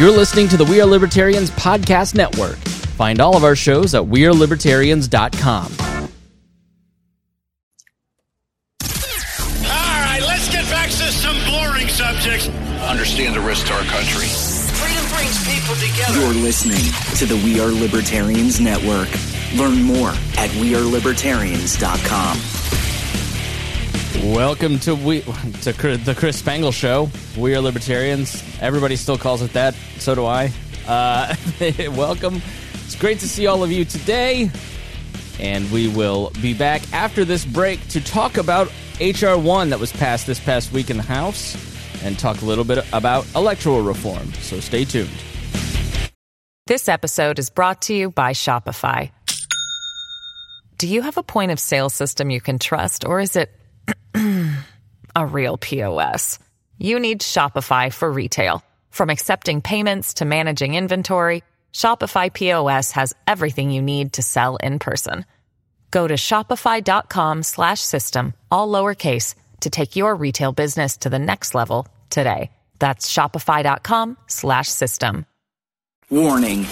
You're listening to the We Are Libertarians Podcast Network. Find all of our shows at WeareLibertarians.com. All right, let's get back to some boring subjects. Understand the risk to our country. Freedom brings people together. You're listening to the We Are Libertarians Network. Learn more at WeareLibertarians.com. Welcome to we to the Chris Spangle Show. We are libertarians. Everybody still calls it that. So do I. Uh, welcome. It's great to see all of you today, and we will be back after this break to talk about HR one that was passed this past week in the House, and talk a little bit about electoral reform. So stay tuned. This episode is brought to you by Shopify. Do you have a point of sale system you can trust, or is it a real POS? You need Shopify for retail. From accepting payments to managing inventory, Shopify POS has everything you need to sell in person. Go to shopify.com slash system, all lowercase, to take your retail business to the next level today. That's shopify.com slash system. Warning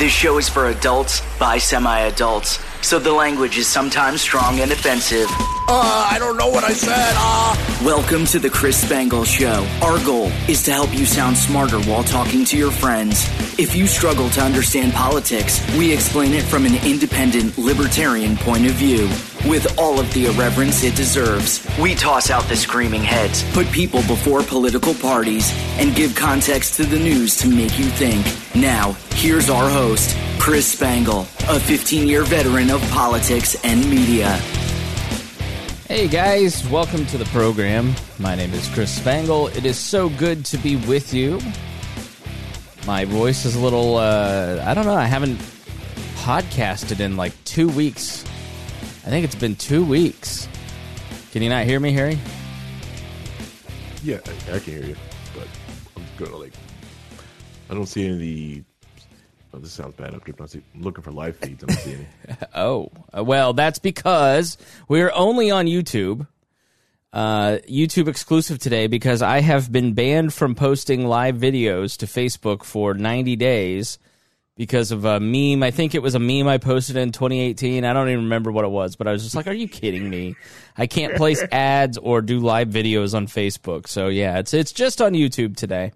this show is for adults by semi adults, so the language is sometimes strong and offensive. Uh, I don't know what I said. Uh. Welcome to the Chris Spangle Show. Our goal is to help you sound smarter while talking to your friends. If you struggle to understand politics, we explain it from an independent libertarian point of view. With all of the irreverence it deserves, we toss out the screaming heads, put people before political parties, and give context to the news to make you think. Now, here's our host, Chris Spangle, a 15 year veteran of politics and media. Hey guys, welcome to the program. My name is Chris Spangle. It is so good to be with you. My voice is a little, uh, I don't know, I haven't podcasted in like two weeks. I think it's been two weeks. Can you not hear me, Harry? Yeah, I, can hear you, but I'm just gonna like. I don't see any of the. Oh, this sounds bad. I'm, see, looking for live feeds. I'm not seeing any. Oh, uh, well, that's because we're only on YouTube. Uh, YouTube exclusive today because I have been banned from posting live videos to Facebook for 90 days because of a meme. I think it was a meme I posted in 2018. I don't even remember what it was, but I was just like, "Are you kidding me? I can't place ads or do live videos on Facebook." So yeah, it's it's just on YouTube today.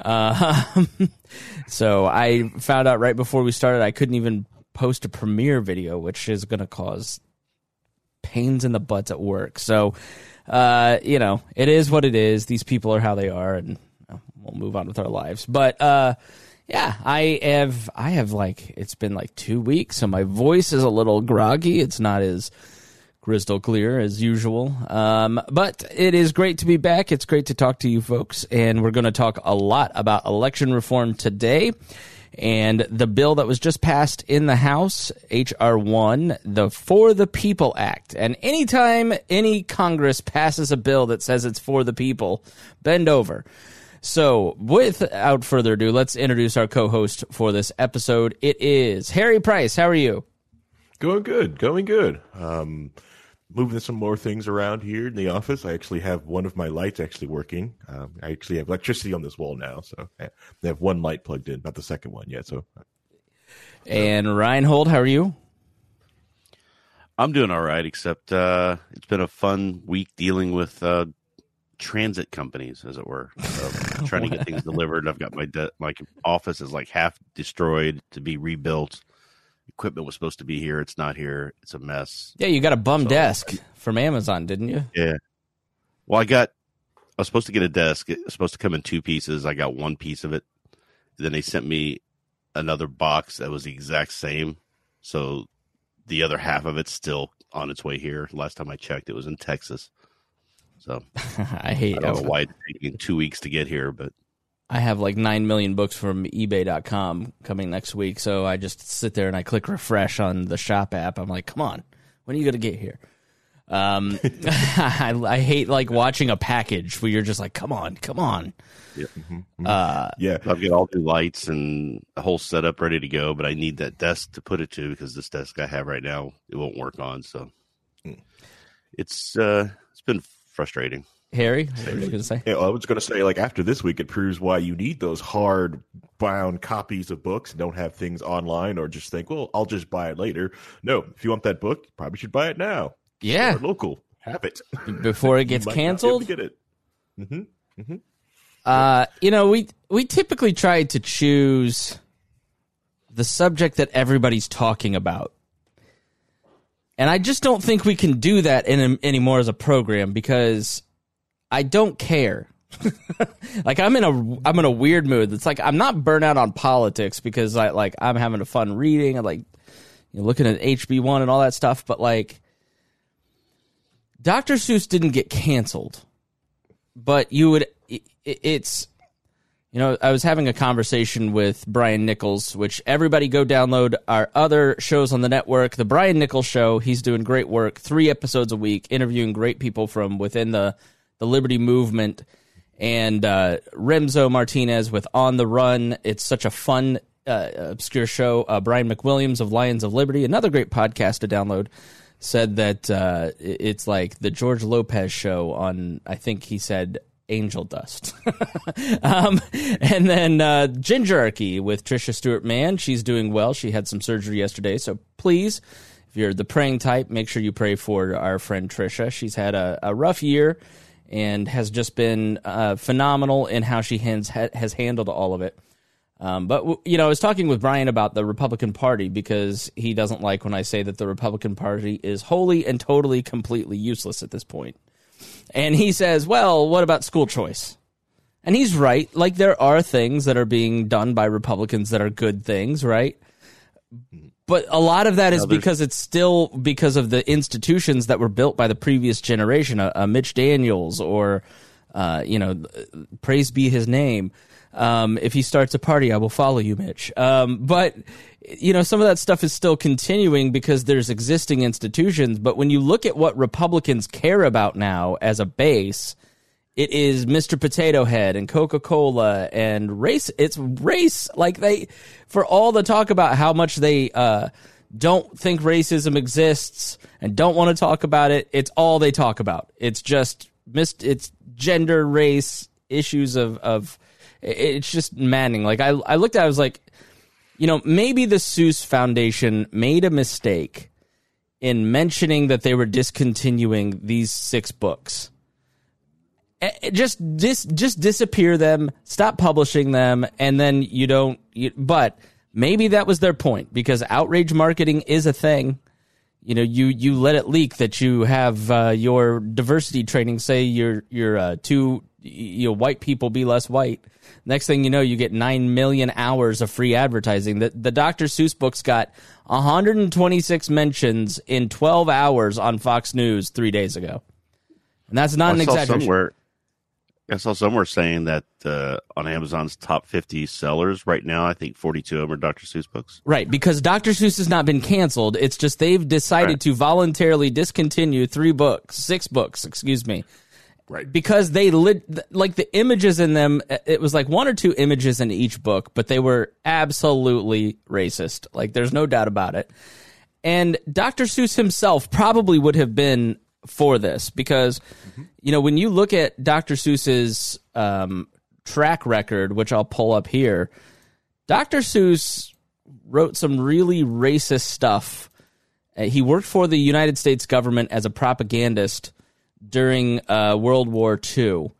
Uh, so I found out right before we started I couldn't even post a premiere video, which is going to cause pains in the butts at work. So, uh, you know, it is what it is. These people are how they are, and we'll move on with our lives. But uh, yeah, I have, I have like, it's been like two weeks, so my voice is a little groggy. It's not as crystal clear as usual. Um, but it is great to be back. It's great to talk to you folks, and we're going to talk a lot about election reform today. And the bill that was just passed in the House, H.R. 1, the For the People Act. And anytime any Congress passes a bill that says it's for the people, bend over. So, without further ado, let's introduce our co host for this episode. It is Harry Price. How are you? going good, going good. Um, moving some more things around here in the office. I actually have one of my lights actually working. Um, I actually have electricity on this wall now, so I have one light plugged in, not the second one yet. So, And Reinhold, how are you? I'm doing all right, except uh, it's been a fun week dealing with uh, transit companies, as it were, so trying to get things delivered. I've got my de- my office is like half destroyed to be rebuilt. Equipment was supposed to be here; it's not here. It's a mess. Yeah, you got a bum So- desk from Amazon, didn't you? Yeah. Well, I got. I was supposed to get a desk. It was supposed to come in two pieces. I got one piece of it. Then they sent me another box that was the exact same. So the other half of it's still on its way here. Last time I checked, it was in Texas. So I hate. I don't know why it's taking two weeks to get here, but I have like 9 million books from eBay.com coming next week. So I just sit there and I click refresh on the shop app. I'm like, come on, when are you going to get here? Um, I, I hate like watching a package where you're just like, come on, come on. yeah. Uh, yeah, I've got all new lights and a whole setup ready to go, but I need that desk to put it to because this desk I have right now it won't work on. So Hmm. it's uh it's been frustrating. Harry, what were you going to say? Yeah, I was going to say, like after this week, it proves why you need those hard bound copies of books. Don't have things online or just think, well, I'll just buy it later. No, if you want that book, you probably should buy it now. Yeah, Or local, have it before it gets You might not be able canceled. Get it. Mm-hmm. Uh, you know, we we typically try to choose the subject that everybody's talking about. And I just don't think we can do that in anymore as a program because I don't care. like I'm in a I'm in a weird mood. It's like I'm not burnt out on politics because I like I'm having a fun reading. I like you know, looking at HB one and all that stuff. But like Dr. Seuss didn't get canceled but you would it, it's you know i was having a conversation with brian nichols which everybody go download our other shows on the network the brian nichols show he's doing great work three episodes a week interviewing great people from within the the liberty movement and uh, remso martinez with on the run it's such a fun uh, obscure show uh, brian mcwilliams of lions of liberty another great podcast to download said that uh, it's like the George Lopez show on, I think he said Angel Dust. um, and then uh, Gingerarchy with Trisha Stewart Mann. She's doing well. She had some surgery yesterday. So please, if you're the praying type, make sure you pray for our friend Trisha. She's had a, a rough year and has just been uh, phenomenal in how she has, has handled all of it. Um, but you know, I was talking with Brian about the Republican Party because he doesn't like when I say that the Republican Party is wholly and totally, completely useless at this point. And he says, "Well, what about school choice?" And he's right. Like there are things that are being done by Republicans that are good things, right? But a lot of that is because it's still because of the institutions that were built by the previous generation, a, a Mitch Daniels or, uh, you know, praise be his name. Um, if he starts a party, I will follow you, Mitch. Um, but you know, some of that stuff is still continuing because there's existing institutions. But when you look at what Republicans care about now as a base, it is Mr. Potato Head and Coca Cola and race. It's race. Like they, for all the talk about how much they uh, don't think racism exists and don't want to talk about it, it's all they talk about. It's just mist. It's gender, race issues of of. It's just maddening. Like I, I looked at, it, I was like, you know, maybe the Seuss Foundation made a mistake in mentioning that they were discontinuing these six books just dis just disappear them stop publishing them and then you don't you, but maybe that was their point because outrage marketing is a thing. You know you you let it leak that you have uh, your diversity training. Say you're you're uh, two you know white people be less white. Next thing you know you get 9 million hours of free advertising. The, the dr seuss books got 126 mentions in 12 hours on fox news three days ago. And that's not an I saw exaggeration. somewhere. I saw somewhere saying that uh, on Amazon's top 50 sellers right now, I think 42 of them are Dr. Seuss books. Right, because Dr. Seuss has not been canceled. It's just they've decided Right. to voluntarily discontinue three books, six books, excuse me. Right. Because they lit, like the images in them, it was like one or two images in each book, but they were absolutely racist. Like there's no doubt about it. And Dr. Seuss himself probably would have been for this because, you know, when you look at Dr. Seuss's um, track record, which I'll pull up here, Dr. Seuss wrote some really racist stuff. Uh, he worked for the United States government as a propagandist during uh, World War II,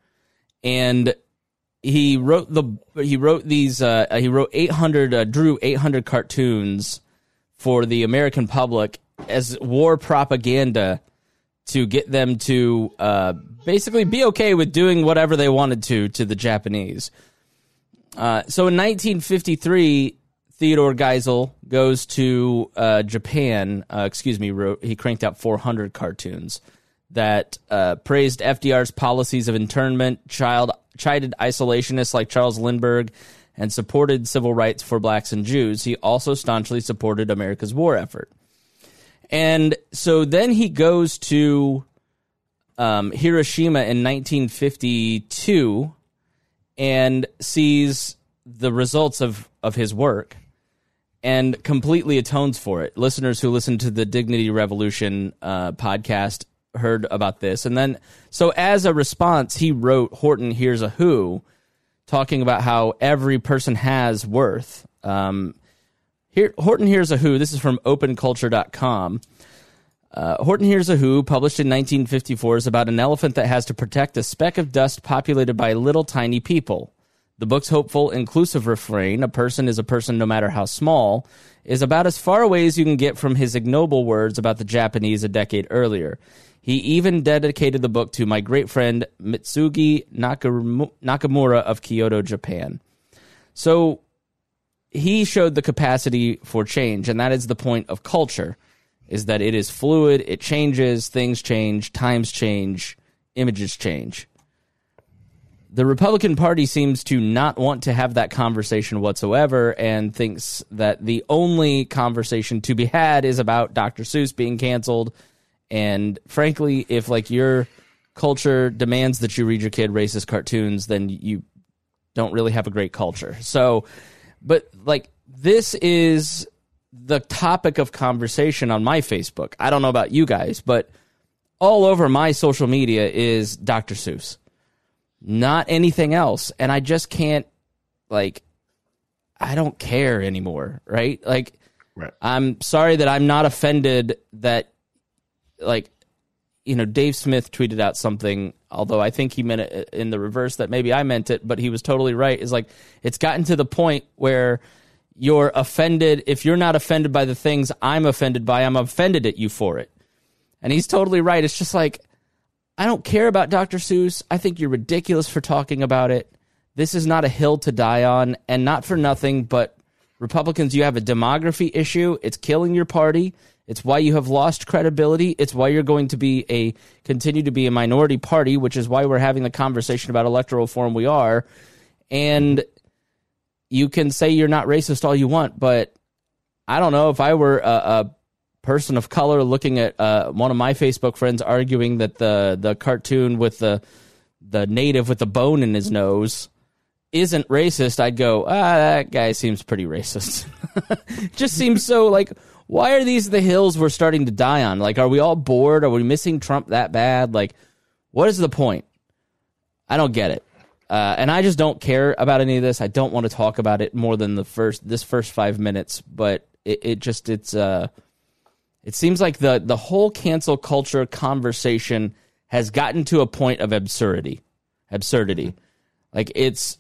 and he wrote the he wrote these uh, he wrote 800 uh, drew 800 cartoons for the American public as war propaganda to get them to uh, basically be okay with doing whatever they wanted to to the Japanese. Uh, so in 1953, Theodore Geisel goes to uh, Japan. Uh, excuse me, wrote, he cranked out 400 cartoons that uh, praised FDR's policies of internment, child chided isolationists like Charles Lindbergh, and supported civil rights for blacks and Jews. He also staunchly supported America's war effort. And so then he goes to um, Hiroshima in 1952 and sees the results of, of his work and completely atones for it. Listeners who listen to the Dignity Revolution uh, podcast heard about this. And then, so as a response, he wrote Horton Hears a Who, talking about how every person has worth. Um, here, Horton Hears a Who, this is from openculture.com. Uh, Horton Hears a Who, published in 1954, is about an elephant that has to protect a speck of dust populated by little tiny people. The book's hopeful, inclusive refrain, a person is a person no matter how small, is about as far away as you can get from his ignoble words about the Japanese a decade earlier. He even dedicated the book to my great friend Mitsugi Nakamura of Kyoto, Japan. So he showed the capacity for change, and that is the point of culture is that it is fluid, it changes, things change, times change, images change. The Republican Party seems to not want to have that conversation whatsoever and thinks that the only conversation to be had is about Dr. Seuss being canceled. And frankly, if like your culture demands that you read your kid racist cartoons, then you don't really have a great culture. So, but like this is the topic of conversation on my Facebook. I don't know about you guys, but all over my social media is Dr. Seuss, not anything else. And I just can't, like, I don't care anymore, right? Like, Right. I'm sorry that I'm not offended that, like, you know, Dave Smith tweeted out something, although I think he meant it uh, in the reverse that maybe I meant it, but he was totally right. Is like, it's gotten to the point where you're offended. If you're not offended by the things I'm offended by, I'm offended at you for it. And he's totally right. It's just like, I don't care about Dr. Seuss. I think you're ridiculous for talking about it. This is not a hill to die on, and not for nothing, but Republicans, you have a demography issue. It's killing your party. It's why you have lost credibility. It's why you're going to be a continue to be a minority party, which is why we're having the conversation about electoral reform we are. And you can say you're not racist all you want, but I don't know if I were a, a person of color looking at uh, one of my Facebook friends arguing that the the cartoon with the the native with the bone in his nose isn't racist, I'd go, ah, that guy seems pretty racist. Just seems so like, why are these the hills we're starting to die on? Like, are we all bored? Are we missing Trump that bad? Like, what is the point? I don't get it. Uh, and I just don't care about any of this. I don't want to talk about it more than the first this first five minutes. But it, it just it's uh, it seems like the the whole cancel culture conversation has gotten to a point of absurdity. Absurdity, like it's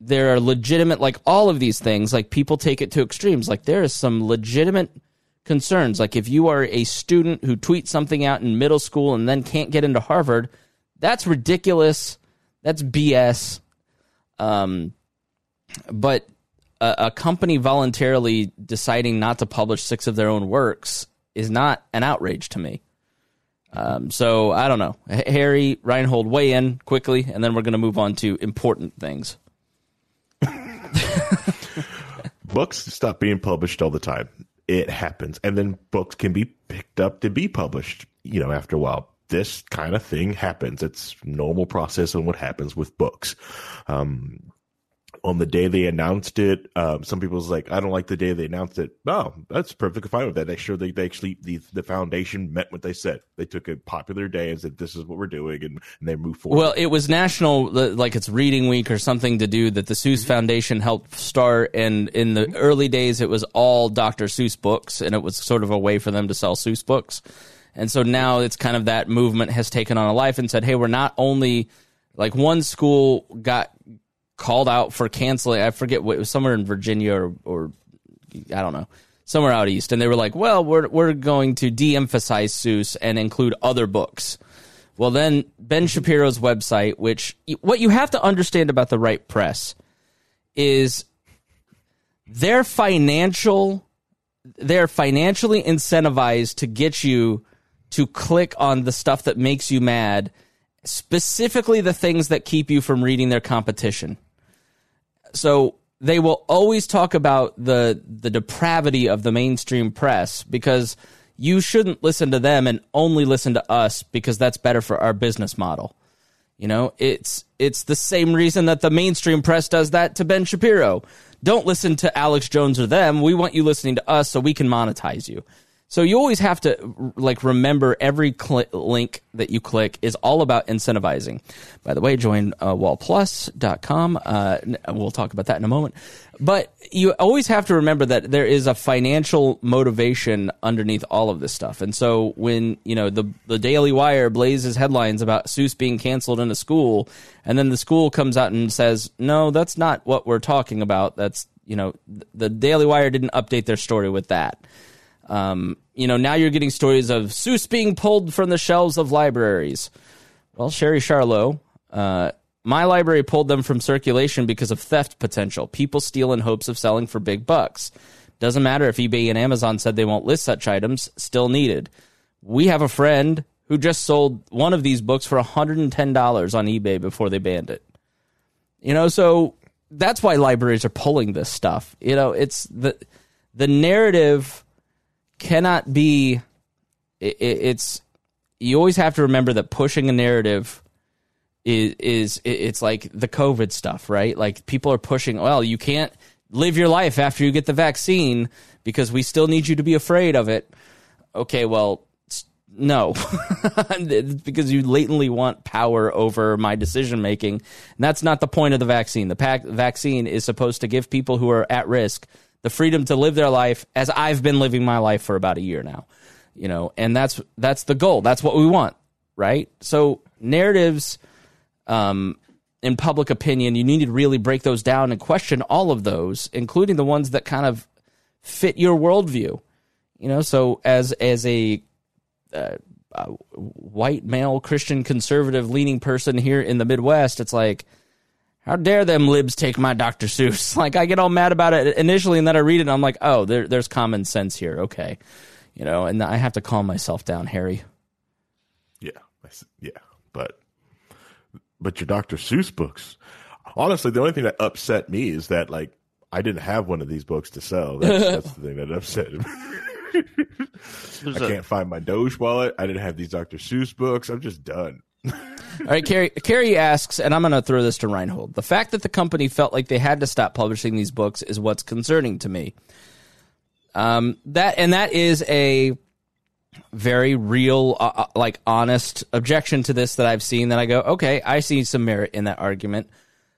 there are legitimate like all of these things. Like people take it to extremes. Like there is some legitimate concerns. Like if you are a student who tweets something out in middle school and then can't get into Harvard, that's ridiculous that's BS. Um, but a, a, company voluntarily deciding not to publish six of their own works is not an outrage to me. Um, so I don't know. Harry Reinhold, weigh in quickly, and then we're going to move on to important things. books stop being published all the time. It happens, and then books can be picked up to be published. You know, after a while, this kind of thing happens. It's normal process and what happens with books. Um, on the day they announced it, um, some people was like, I don't like the day they announced it. Oh, that's perfectly fine with that. They sure they, they actually the the foundation meant what they said. They took a popular day and said, This is what we're doing and, and they moved forward. Well, it was national like it's reading week or something to do that the Seuss Foundation helped start and in the early days it was all Dr. Seuss books and it was sort of a way for them to sell Seuss books. And so now it's kind of that movement has taken on a life and said, hey, we're not only like one school got called out for canceling. I forget what it was somewhere in Virginia or, or I don't know, somewhere out east. And they were like, well, we're, we're going to de emphasize Seuss and include other books. Well, then Ben Shapiro's website, which what you have to understand about the right press is their financial they're financially incentivized to get you to click on the stuff that makes you mad, specifically the things that keep you from reading their competition. So they will always talk about the the depravity of the mainstream press because you shouldn't listen to them and only listen to us because that's better for our business model. You know, it's it's the same reason that the mainstream press does that to Ben Shapiro. Don't listen to Alex Jones or them. We want you listening to us so we can monetize you. So you always have to like remember every cl- link that you click is all about incentivizing. By the way, join uh, wallplus.com. Uh, we'll talk about that in a moment. But you always have to remember that there is a financial motivation underneath all of this stuff. And so when, you know, the the Daily Wire blazes headlines about Seuss being canceled in a school and then the school comes out and says, "No, that's not what we're talking about. That's, you know, the Daily Wire didn't update their story with that." Um, you know, now you're getting stories of Seuss being pulled from the shelves of libraries. Well, Sherry Charlow, uh, my library pulled them from circulation because of theft potential. People steal in hopes of selling for big bucks. Doesn't matter if eBay and Amazon said they won't list such items, still needed. We have a friend who just sold one of these books for $110 on eBay before they banned it. You know, so that's why libraries are pulling this stuff. You know, it's the the narrative cannot be it, it's you always have to remember that pushing a narrative is is it's like the covid stuff right? Like people are pushing well you can't live your life after you get the vaccine because we still need you to be afraid of it. Okay well no. Because you latently want power over my decision making and that's not the point of the vaccine. The pac- vaccine is supposed to give people who are at risk the freedom to live their life as I've been living my life for about a year now. You know, and that's that's the goal. That's what we want, right? So narratives um in public opinion, you need to really break those down and question all of those, including the ones that kind of fit your worldview. You know, so as as a, uh, a white male Christian conservative leaning person here in the Midwest, it's like how dare them libs take my Dr. Seuss? Like I get all mad about it initially, and then I read it, and I'm like, oh, there, there's common sense here. Okay, you know, and I have to calm myself down, Harry. Yeah, yeah, but but your Dr. Seuss books. Honestly, the only thing that upset me is that like I didn't have one of these books to sell. That's, that's the thing that upset me. I can't find my Doge wallet. I didn't have these Dr. Seuss books. I'm just done. All right, Carrie, Carrie asks, and I'm going to throw this to Reinhold. The fact that the company felt like they had to stop publishing these books is what's concerning to me. Um, that and that is a very real, uh, uh, like honest objection to this that I've seen. That I go, okay, I see some merit in that argument.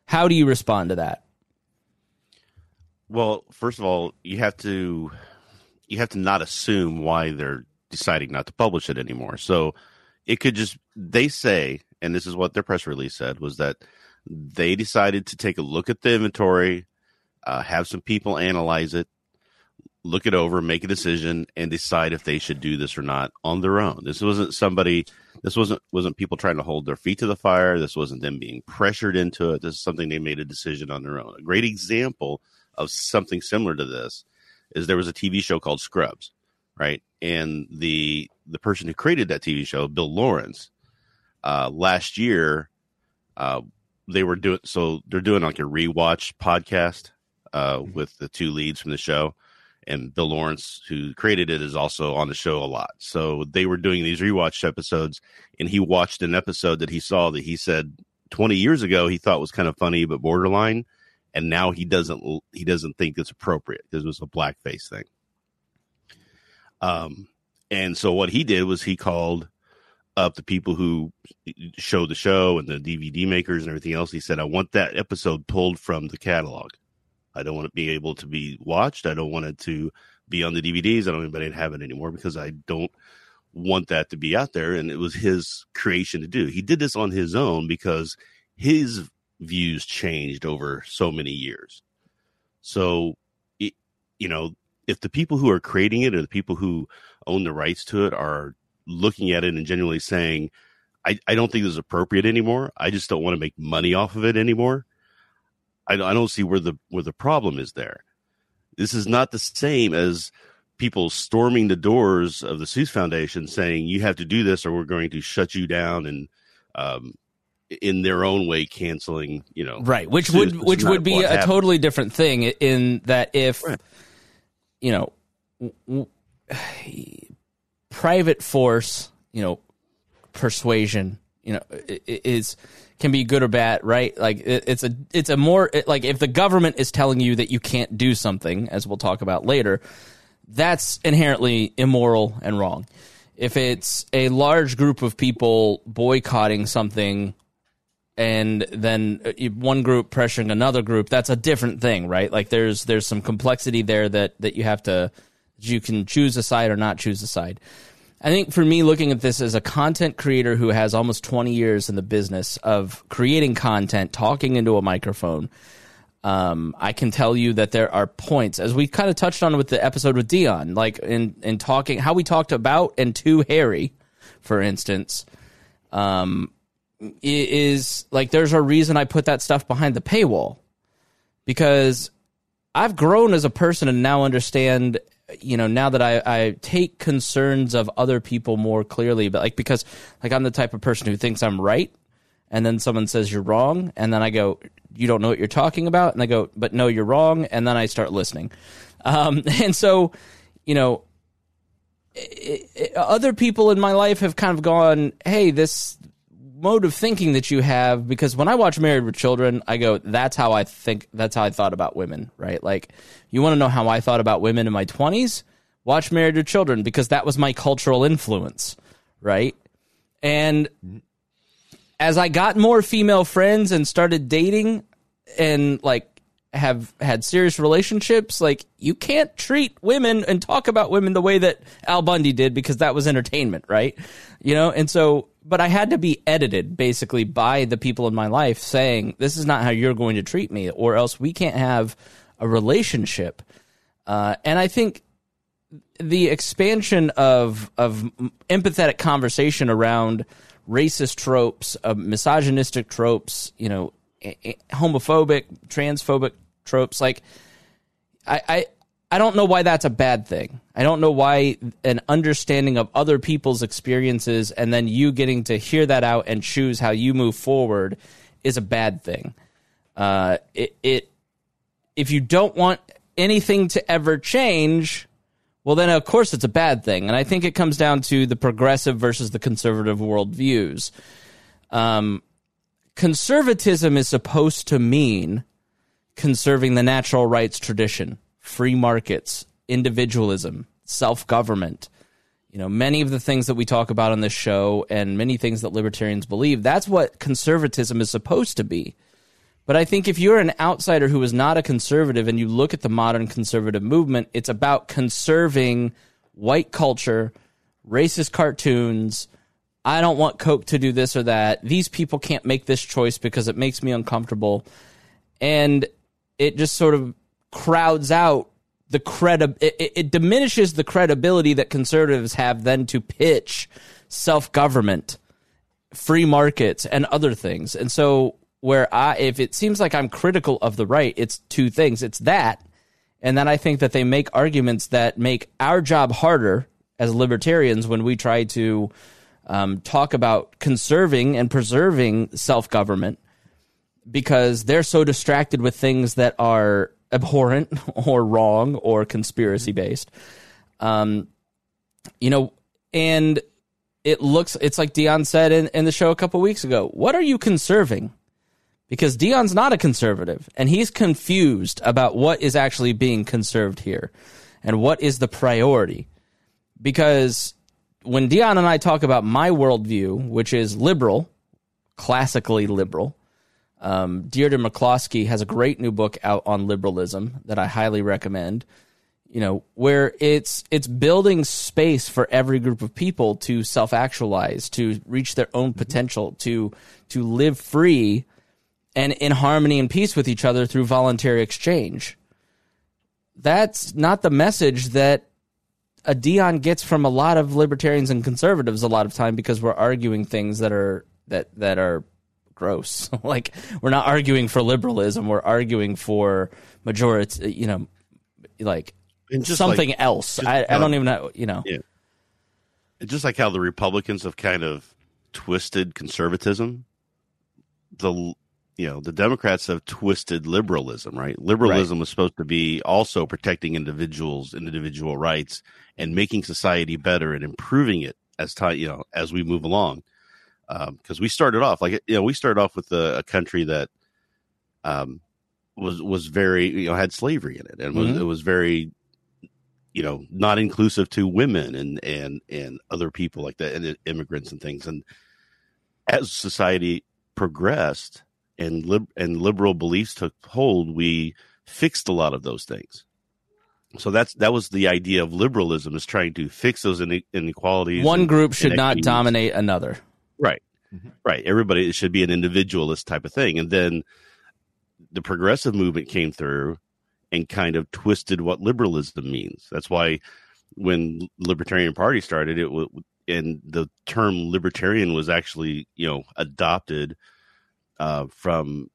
How do you respond to that? Well, first of all, you have to you have to not assume why they're deciding not to publish it anymore. So it could just they say and this is what their press release said, was that they decided to take a look at the inventory, uh, have some people analyze it, look it over, make a decision, and decide if they should do this or not on their own. This wasn't somebody. This wasn't wasn't people trying to hold their feet to the fire. This wasn't them being pressured into it. This is something they made a decision on their own. A great example of something similar to this is there was a TV show called Scrubs, right? And the the person who created that TV show, Bill Lawrence, uh, last year, uh, they were doing so they're doing like a rewatch podcast uh, mm-hmm. with the two leads from the show, and Bill Lawrence, who created it, is also on the show a lot. So they were doing these rewatch episodes, and he watched an episode that he saw that he said 20 years ago he thought was kind of funny but borderline, and now he doesn't he doesn't think it's appropriate because it was a blackface thing. Um, and so what he did was he called up the people who showed the show and the DVD makers and everything else. He said, I want that episode pulled from the catalog. I don't want it to be able to be watched. I don't want it to be on the DVDs. I don't anybody have it anymore because I don't want that to be out there. And it was his creation to do. He did this on his own because his views changed over so many years. So, it, you know, if the people who are creating it or the people who own the rights to it are looking at it and genuinely saying, I, I don't think this is appropriate anymore. I just don't want to make money off of it anymore. I, I don't see where the where the problem is there. This is not the same as people storming the doors of the Seuss Foundation saying you have to do this or we're going to shut you down and um, in their own way canceling, you know, right? Which Seuss, would which would be a happened. totally different thing in that if right. You know. W- private force, you know, persuasion, you know, is can be good or bad, right? Like it's a it's a more like if the government is telling you that you can't do something, as we'll talk about later, that's inherently immoral and wrong. If it's a large group of people boycotting something and then uh, one group pressuring another group, that's a different thing, right? Like there's there's some complexity there that that you have to you can choose a side or not choose a side. I think for me, looking at this as a content creator who has almost 20 years in the business of creating content, talking into a microphone, um, I can tell you that there are points, as we kind of touched on with the episode with Dion, like in, in talking, how we talked about and to Harry, for instance, um, is like there's a reason I put that stuff behind the paywall. Because I've grown as a person and now understand you know now that I, I take concerns of other people more clearly but like because like i'm the type of person who thinks i'm right and then someone says you're wrong and then i go you don't know what you're talking about and i go but no you're wrong and then i start listening. Um, and so you know it, it, other people in my life have kind of gone hey this mode of thinking that you have because when I watch Married with Children, I go, that's how I think, that's how I thought about women, right? Like, you want to know how I thought about women in my 20s? Watch Married with Children because that was my cultural influence, right? And as I got more female friends and started dating and like have had serious relationships, like you can't treat women and talk about women the way that Al Bundy did because that was entertainment, right? You know, and so but I had to be edited basically by the people in my life saying, this is not how you're going to treat me, or else we can't have a relationship. Uh, and I think the expansion of, of empathetic conversation around racist tropes, uh, misogynistic tropes, you know, homophobic, transphobic tropes, like, I, I, I don't know why that's a bad thing. I don't know why an understanding of other people's experiences and then you getting to hear that out and choose how you move forward is a bad thing. Uh, it, it if you don't want anything to ever change, well, then of course it's a bad thing. And I think it comes down to the progressive versus the conservative worldviews. Um, conservatism is supposed to mean conserving the natural rights tradition free markets, individualism, self government. You know, many of the things that we talk about on this show and many things that libertarians believe, that's what conservatism is supposed to be. But I think if you're an outsider who is not a conservative and you look at the modern conservative movement, it's about conserving white culture, racist cartoons. I don't want Coke to do this or that. These people can't make this choice because it makes me uncomfortable. And it just sort of crowds out the credi- it, it diminishes the credibility that conservatives have then to pitch self-government free markets and other things and so where i if it seems like i'm critical of the right it's two things it's that and then i think that they make arguments that make our job harder as libertarians when we try to um, talk about conserving and preserving self-government because they're so distracted with things that are abhorrent or wrong or conspiracy based. Um, you know, and it looks, it's like Dion said in, in the show a couple weeks ago. What are you conserving? Because Dion's not a conservative and he's confused about what is actually being conserved here and what is the priority. Because when Dion and I talk about my worldview, which is liberal, classically liberal, um, Deirdre McCloskey has a great new book out on liberalism that I highly recommend. You know, where it's it's building space for every group of people to self actualize, to reach their own potential, to to live free and in harmony and peace with each other through voluntary exchange. That's not the message that a Dion gets from a lot of libertarians and conservatives a lot of time because we're arguing things that are that that are gross. like we're not arguing for liberalism, we're arguing for majority, you know, like something like, else. I, I, don't even know, you know. Yeah. Just like how the Republicans have kind of twisted conservatism, the you know the Democrats have twisted liberalism. Right, liberalism right. was supposed to be also protecting individuals, and individual rights, and making society better and improving it as time you know as we move along because um, we started off like you know we started off with a, a country that um, was was very you know had slavery in it and was mm-hmm. it was very you know not inclusive to women and and and other people like that and immigrants and things and as society progressed and lib- and liberal beliefs took hold we fixed a lot of those things so that's that was the idea of liberalism is trying to fix those inequalities one and- group should not dominate another Right. Mm-hmm. Right. Everybody it should be an individualist type of thing. And then the progressive movement came through and kind of twisted what liberalism means. That's why when Libertarian Party started, it was and the term libertarian was actually, you know, adopted uh, from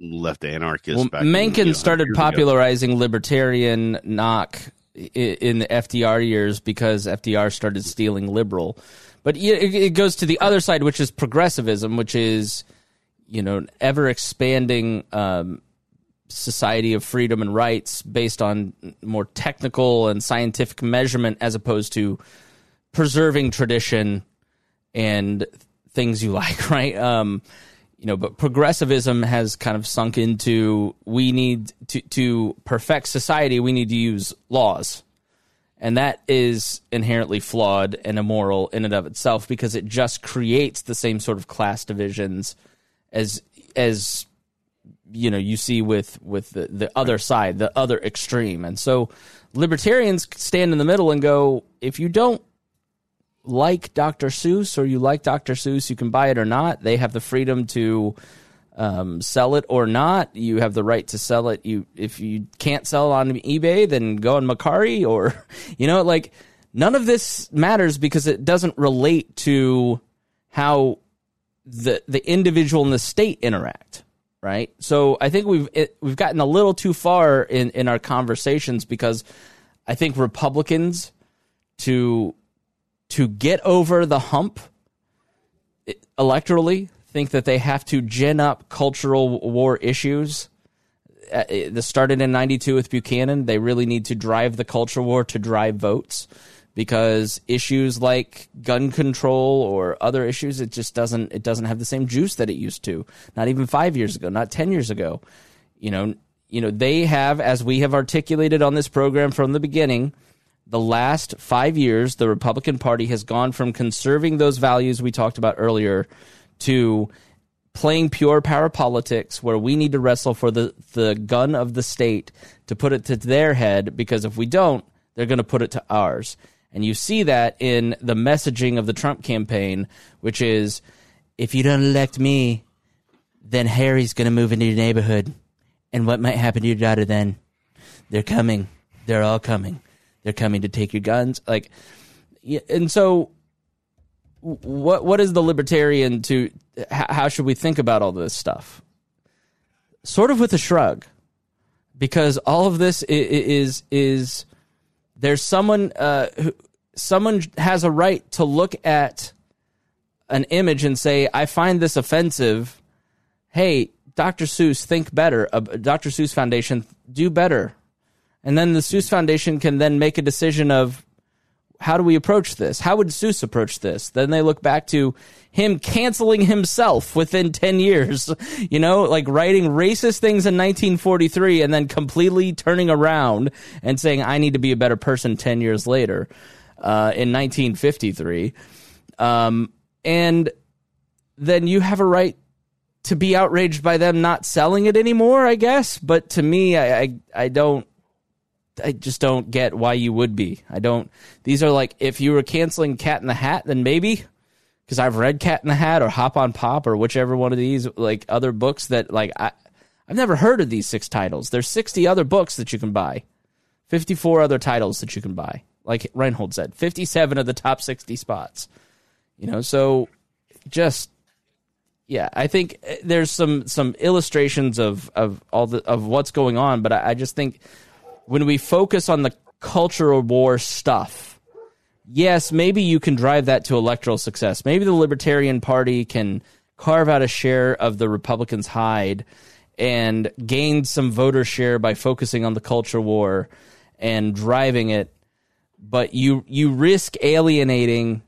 left anarchists. well, back in, mencken you know, started years ago. popularizing libertarian knock in the fdr years because fdr started stealing liberal but it, it goes to the other side which is progressivism which is you know ever expanding um, society of freedom and rights based on more technical and scientific measurement as opposed to preserving tradition and things you like right um you know but progressivism has kind of sunk into we need to to perfect society we need to use laws. And that is inherently flawed and immoral in and of itself because it just creates the same sort of class divisions as as you know you see with with the, the other side the other extreme. And so libertarians stand in the middle and go if you don't like Dr. Seuss or you like Dr. Seuss, you can buy it or not. They have the freedom to um, sell it or not. You have the right to sell it. You if you can't sell it on eBay, then go on Mercari or you know like none of this matters because it doesn't relate to how the the individual and the state interact right so i think we've it, we've gotten a little too far in in our conversations because i think republicans to to get over the hump electorally think that they have to gin up cultural war issues. Uh, this started in 92 with buchanan. They really need to drive the culture war to drive votes because issues like gun control or other issues it just doesn't it doesn't have the same juice that it used to. Not even 5 years ago not 10 years ago. You know you know they have as we have articulated on this program from the beginning the last 5 years the Republican Party has gone from conserving those values we talked about earlier to playing pure power politics where we need to wrestle for the, the gun of the state to put it to their head because if we don't, they're going to put it to ours. And you see that in the messaging of the Trump campaign, which is if you don't elect me, then Harry's going to move into your neighborhood. And what might happen to your daughter then? They're coming. They're all coming. They're coming to take your guns. Like, and so what what is the libertarian to how should we think about all this stuff? Sort of with a shrug because all of this i- i- is is there's someone uh, who someone has a right to look at an image and say i find this offensive. Hey dr seuss think better uh, dr seuss foundation do better and then the seuss foundation can then make a decision of how do we approach this? How would Seuss approach this? Then they look back to him canceling himself within 10 years, you know, like writing racist things in 1943 and then completely turning around and saying, I need to be a better person 10 years later uh, in 1953. Um, and then you have a right to be outraged by them not selling it anymore, I guess. But to me, I, I, I don't. I just don't get why you would be. I don't. These are like if you were canceling Cat in the Hat, then maybe because I've read Cat in the Hat or Hop on Pop or whichever one of these like other books that like I I've never heard of these six titles. There's 60 other books that you can buy, 54 other titles that you can buy. Like Reinhold said, 57 of the top 60 spots. You know, so just yeah, I think uh, there's some some illustrations of of all the of what's going on, but I, I just think when we focus on the cultural war stuff, yes, maybe you can drive that to electoral success. Maybe the Libertarian Party can carve out a share of the Republicans' hide and gain some voter share by focusing on the culture war and driving it. But you you risk alienating.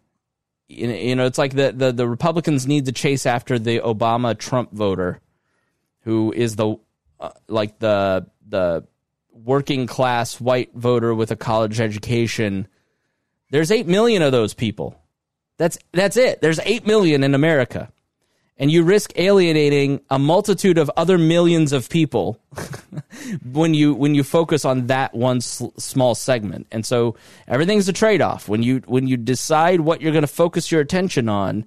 You know, it's like the, the, the Republicans need to chase after the Obama Trump voter, who is the uh, like the the working class white voter with a college education, there's 8 million of those people. That's that's it. There's 8 million in America. And you risk alienating a multitude of other millions of people when you when you focus on that one small segment. And so everything's a trade-off. When you when you decide what you're going to focus your attention on,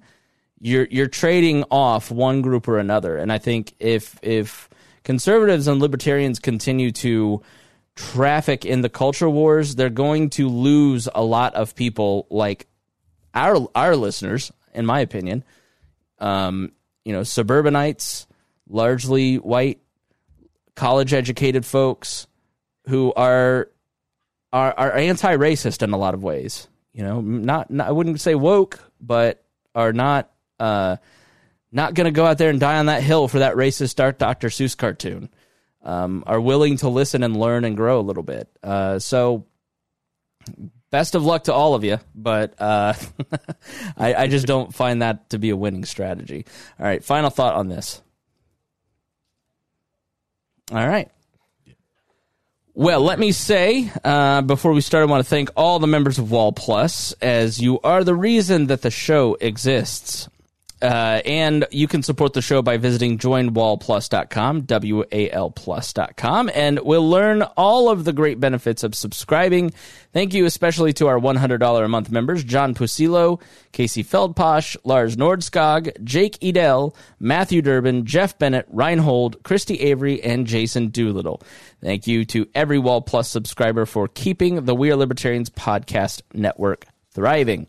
you're you're trading off one group or another. And I think if if conservatives and libertarians continue to traffic in the culture wars, they're going to lose a lot of people like our our listeners, in my opinion. Um, you know, suburbanites, largely white, college educated folks who are are are anti racist in a lot of ways. You know, not, not I wouldn't say woke, but are not uh, not going to go out there and die on that hill for that racist Dark Dr. Seuss cartoon. Um, are willing to listen and learn and grow a little bit. Uh, so, best of luck to all of you, but uh, I, I just don't find that to be a winning strategy. All right, final thought on this. All right. Well, let me say uh, before we start, I want to thank all the members of Wall Plus, as you are the reason that the show exists. Uh, and you can support the show by visiting joinwallplus.com, W-A-L plus.com, and we'll learn all of the great benefits of subscribing. Thank you especially to our $100 a month members, John Pusilo, Casey Feldposh, Lars Nordskog, Jake Edel, Matthew Durbin, Jeff Bennett, Reinhold, Christy Avery, and Jason Doolittle. Thank you to every Wall Plus subscriber for keeping the We Are Libertarians podcast network thriving.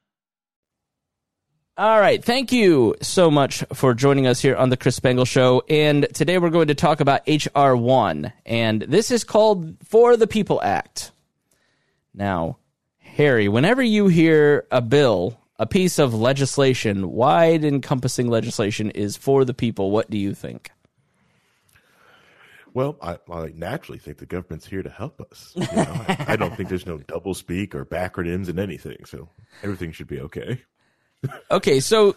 All right. Thank you so much for joining us here on the Chris Spangle Show. And today we're going to talk about H.R. 1. And this is called For the People Act. Now, Harry, whenever you hear a bill, a piece of legislation, wide encompassing legislation is for the people, what do you think? Well, I, I naturally think the government's here to help us. You know, I, I don't think there's no double speak or backronyms in anything, so everything should be okay. Okay, so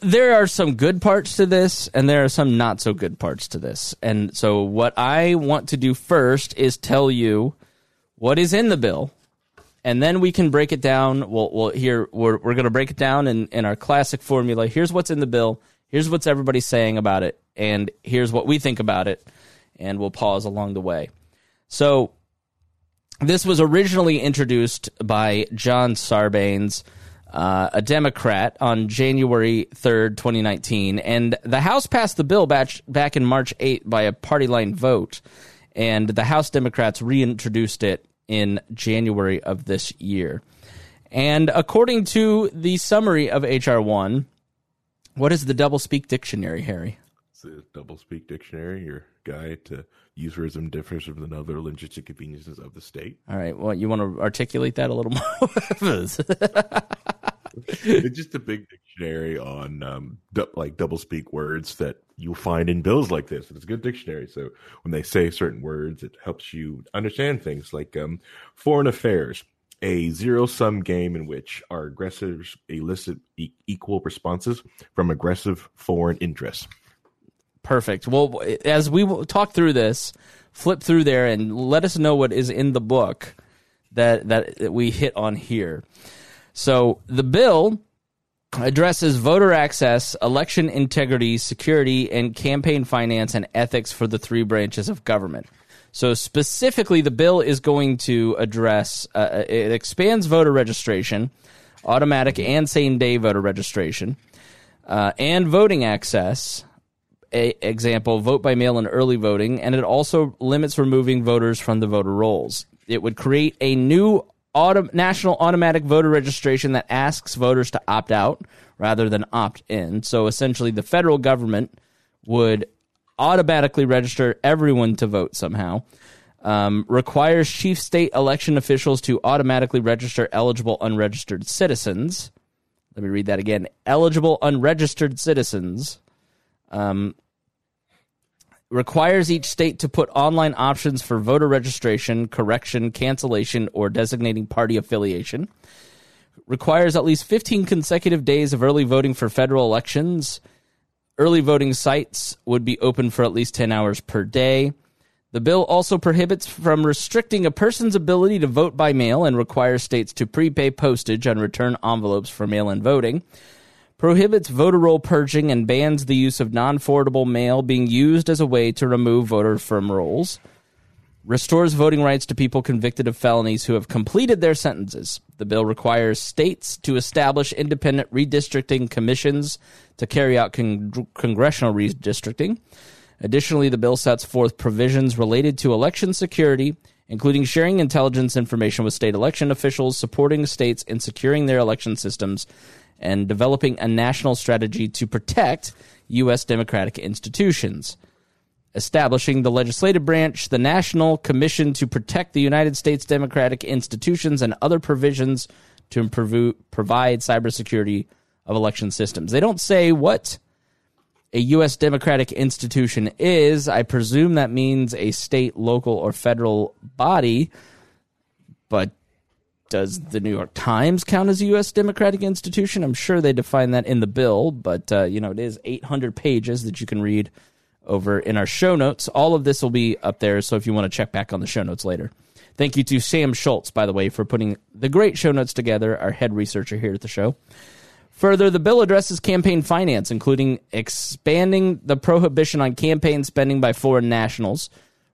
there are some good parts to this, and there are some not so good parts to this. And so, what I want to do first is tell you what is in the bill, and then we can break it down. We'll, we'll here we're we're going to break it down in in our classic formula. Here's what's in the bill. Here's what's everybody saying about it, and here's what we think about it, and we'll pause along the way. So, this was originally introduced by John Sarbanes uh, a Democrat, on January 3rd, 2019. And the House passed the bill back, back in March 8th by a party line vote. And the House Democrats reintroduced it in January of this year. And according to the summary of H.R. 1, what is the doublespeak dictionary, Harry? It's a doublespeak dictionary, your guide to userism differs from other linguistic conveniences of the state. All right. Well, you want to articulate that a little more? it's just a big dictionary on um, du- like double speak words that you'll find in bills like this. It's a good dictionary. So when they say certain words, it helps you understand things like um, foreign affairs, a zero sum game in which our aggressors elicit e- equal responses from aggressive foreign interests. Perfect. Well, as we talk through this, flip through there and let us know what is in the book that that, that we hit on here. So the bill addresses voter access, election integrity, security, and campaign finance and ethics for the three branches of government. So specifically, the bill is going to address uh, uh it expands voter registration, automatic and same day voter registration, uh, and voting access. A example: vote by mail and early voting, and it also limits removing voters from the voter rolls. It would create a new auto, national automatic voter registration that asks voters to opt out rather than opt in. So essentially, the federal government would automatically register everyone to vote somehow. Um, requires chief state election officials to automatically register eligible unregistered citizens. Let me read that again. Eligible unregistered citizens. Um, requires each state to put online options for voter registration, correction, cancellation, or designating party affiliation. Requires at least 15 consecutive days of early voting for federal elections. Early voting sites would be open for at least 10 hours per day. The bill also prohibits from restricting a person's ability to vote by mail and requires states to prepay postage on return envelopes for mail in voting. Prohibits voter roll purging and bans the use of non forwardable mail being used as a way to remove voter from rolls. Restores voting rights to people convicted of felonies who have completed their sentences. The bill requires states to establish independent redistricting commissions to carry out con- congressional redistricting. Additionally, the bill sets forth provisions related to election security, including sharing intelligence information with state election officials, supporting states in securing their election systems, and developing a national strategy to protect U.S. democratic institutions. Establishing the legislative branch, the National Commission to Protect the United States Democratic Institutions, and other provisions to improve, provide cybersecurity of election systems. They don't say what a U.S. democratic institution is. I presume that means a state, local, or federal body. But does the New York Times count as a U.S. democratic institution? I'm sure they define that in the bill, but uh, you know it is 800 pages that you can read over in our show notes. All of this will be up there, so if you want to check back on the show notes later. Thank you to Sam Schultz, by the way, for putting the great show notes together, our head researcher here at the show. Further, the bill addresses campaign finance, including expanding the prohibition on campaign spending by foreign nationals,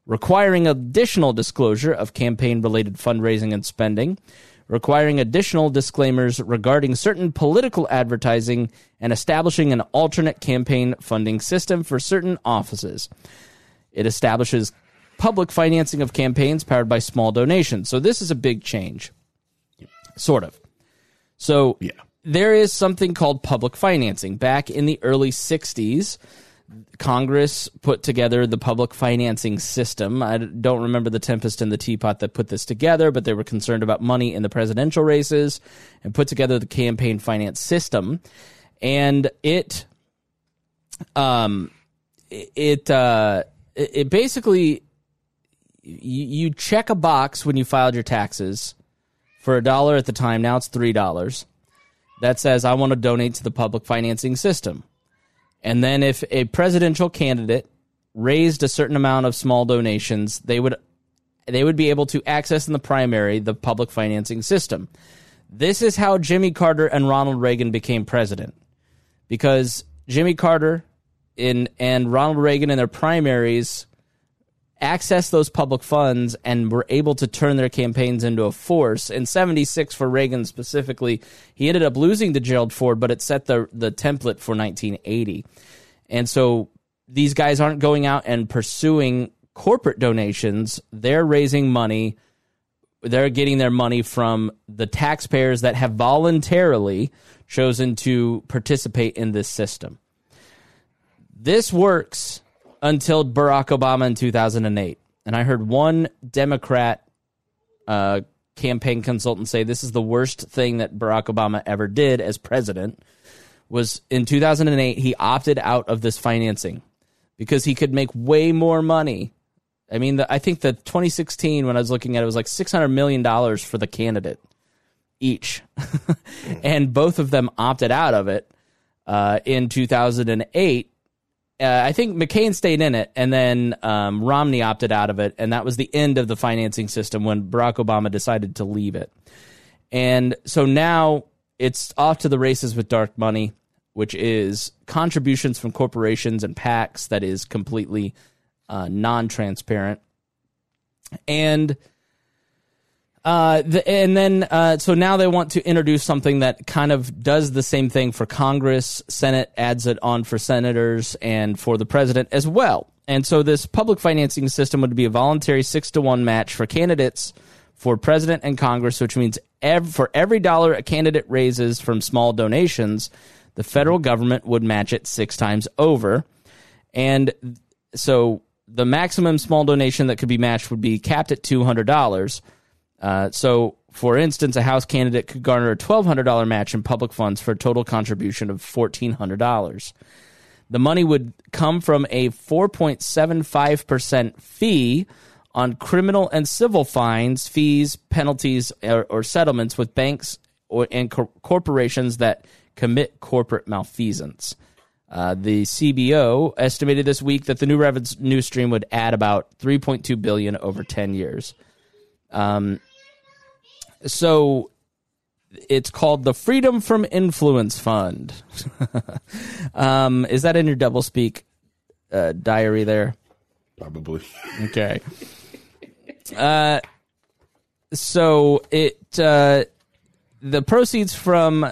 requiring additional disclosure of campaign related fundraising and spending, requiring additional disclaimers regarding certain political advertising, and establishing an alternate campaign funding system for certain offices. It establishes public financing of campaigns powered by small donations. So, this is a big change. Sort of. So, Yeah. there is something called public financing. Back in the early 60s, Congress put together the public financing system. I don't remember the tempest in the teapot that put this together, but they were concerned about money in the presidential races and put together the campaign finance system. And it, um, it, uh, it basically, you, you check a box when you filed your taxes for a dollar at the time. Now it's three dollars that says I want to donate to the public financing system. And then if a presidential candidate raised a certain amount of small donations, they would they would be able to access in the primary the public financing system. This is how Jimmy Carter and Ronald Reagan became president. Because Jimmy Carter in and Ronald Reagan in their primaries accessed those public funds and were able to turn their campaigns into a force. In 76 for Reagan specifically, he ended up losing to Gerald Ford, but it set the the template for 1980. And so these guys aren't going out and pursuing corporate donations. They're raising money. They're getting their money from the taxpayers that have voluntarily chosen to participate in this system. This works until Barack Obama in 2008. And I heard one Democrat uh, campaign consultant say this is the worst thing that Barack Obama ever did as president was in 2008 he opted out of this financing because he could make way more money. I mean, the, I think the 2016 when I was looking at it was like 600 million dollars for the candidate each. and both of them opted out of it uh, in 2008 uh, I think McCain stayed in it, and then um, Romney opted out of it, and that was the end of the financing system when Barack Obama decided to leave it. And so now it's off to the races with dark money, which is contributions from corporations and PACs that is completely uh, non-transparent, and uh, the, and then uh, so now they want to introduce something that kind of does the same thing for Congress. Senate adds it on for senators and for the president as well. And so this public financing system would be a voluntary six to one match for candidates for president and Congress, which means for every dollar a candidate raises from small donations, the federal government would match it six times over. And so the maximum small donation that could be matched would be capped at two hundred dollars. Uh, so, for instance, a House candidate could garner a twelve hundred dollar match in public funds for a total contribution of fourteen hundred dollars. The money would come from a four point seven five percent fee on criminal and civil fines, fees, penalties, or, or settlements with banks or, and co- corporations that commit corporate malfeasance. Uh, the CBO estimated this week that the new revenue stream would add about 3.2 billion over 10 years. Um, so it's called the Freedom from Influence Fund. um, is that in your doublespeak uh, diary there? Probably. Okay. Uh, so it uh, the proceeds from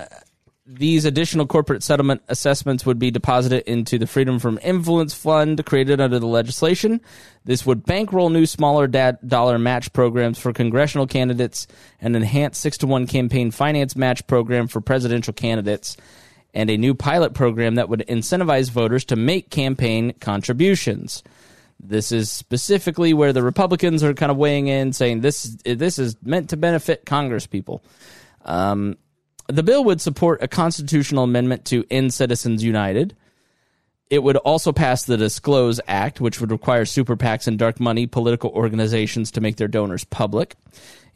these additional corporate settlement assessments would be deposited into the Freedom from Influence Fund created under the legislation. This would bankroll new smaller dollar match programs for congressional candidates, an enhanced 6 to 1 campaign finance match program for presidential candidates, and a new pilot program that would incentivize voters to make campaign contributions. This is specifically where the Republicans are kind of weighing in, saying this this is meant to benefit Congress people. Um, the bill would support a constitutional amendment to end Citizens United. It would also pass the Disclose Act, which would require super PACs and dark money political organizations to make their donors public.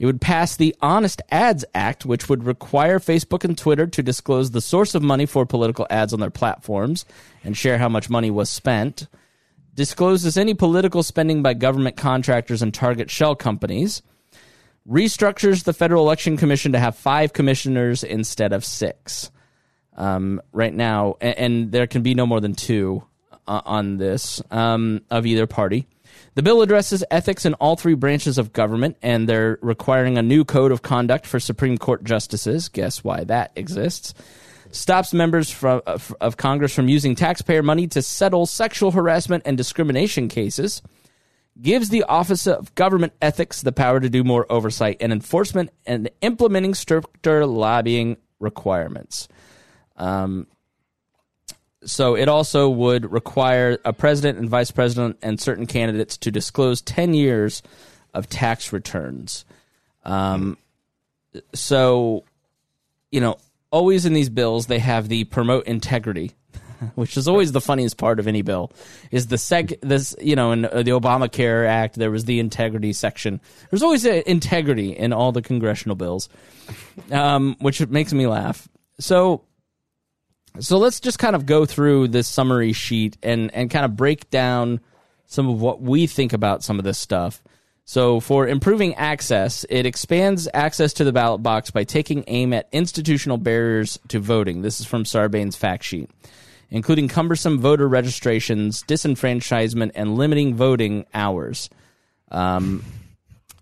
It would pass the Honest Ads Act, which would require Facebook and Twitter to disclose the source of money for political ads on their platforms and share how much money was spent. Discloses any political spending by government contractors and target shell companies restructures the Federal Election Commission to have five commissioners instead of six. Um, right now, and, and, there can be no more than two uh, on this um, of either party. The bill addresses ethics in all three branches of government, and they're requiring a new code of conduct for Supreme Court justices. Guess why that exists? Stops members from, of Congress from using taxpayer money to settle sexual harassment and discrimination cases gives the Office of Government Ethics the power to do more oversight and enforcement and implementing stricter lobbying requirements. Um, so it also would require a president and vice president and certain candidates to disclose 10 years of tax returns. Um, so, you know, always in these bills, they have the promote integrity which is always the funniest part of any bill, is the sec. This you know in uh, the Obamacare Act there was the integrity section. There's always integrity in all the congressional bills, um, which makes me laugh. So, so let's just kind of go through this summary sheet and and kind of break down some of what we think about some of this stuff. So, for improving access, it expands access to the ballot box by taking aim at institutional barriers to voting. This is from Sarbanes' fact sheet including cumbersome voter registrations, disenfranchisement, and limiting voting hours. Um,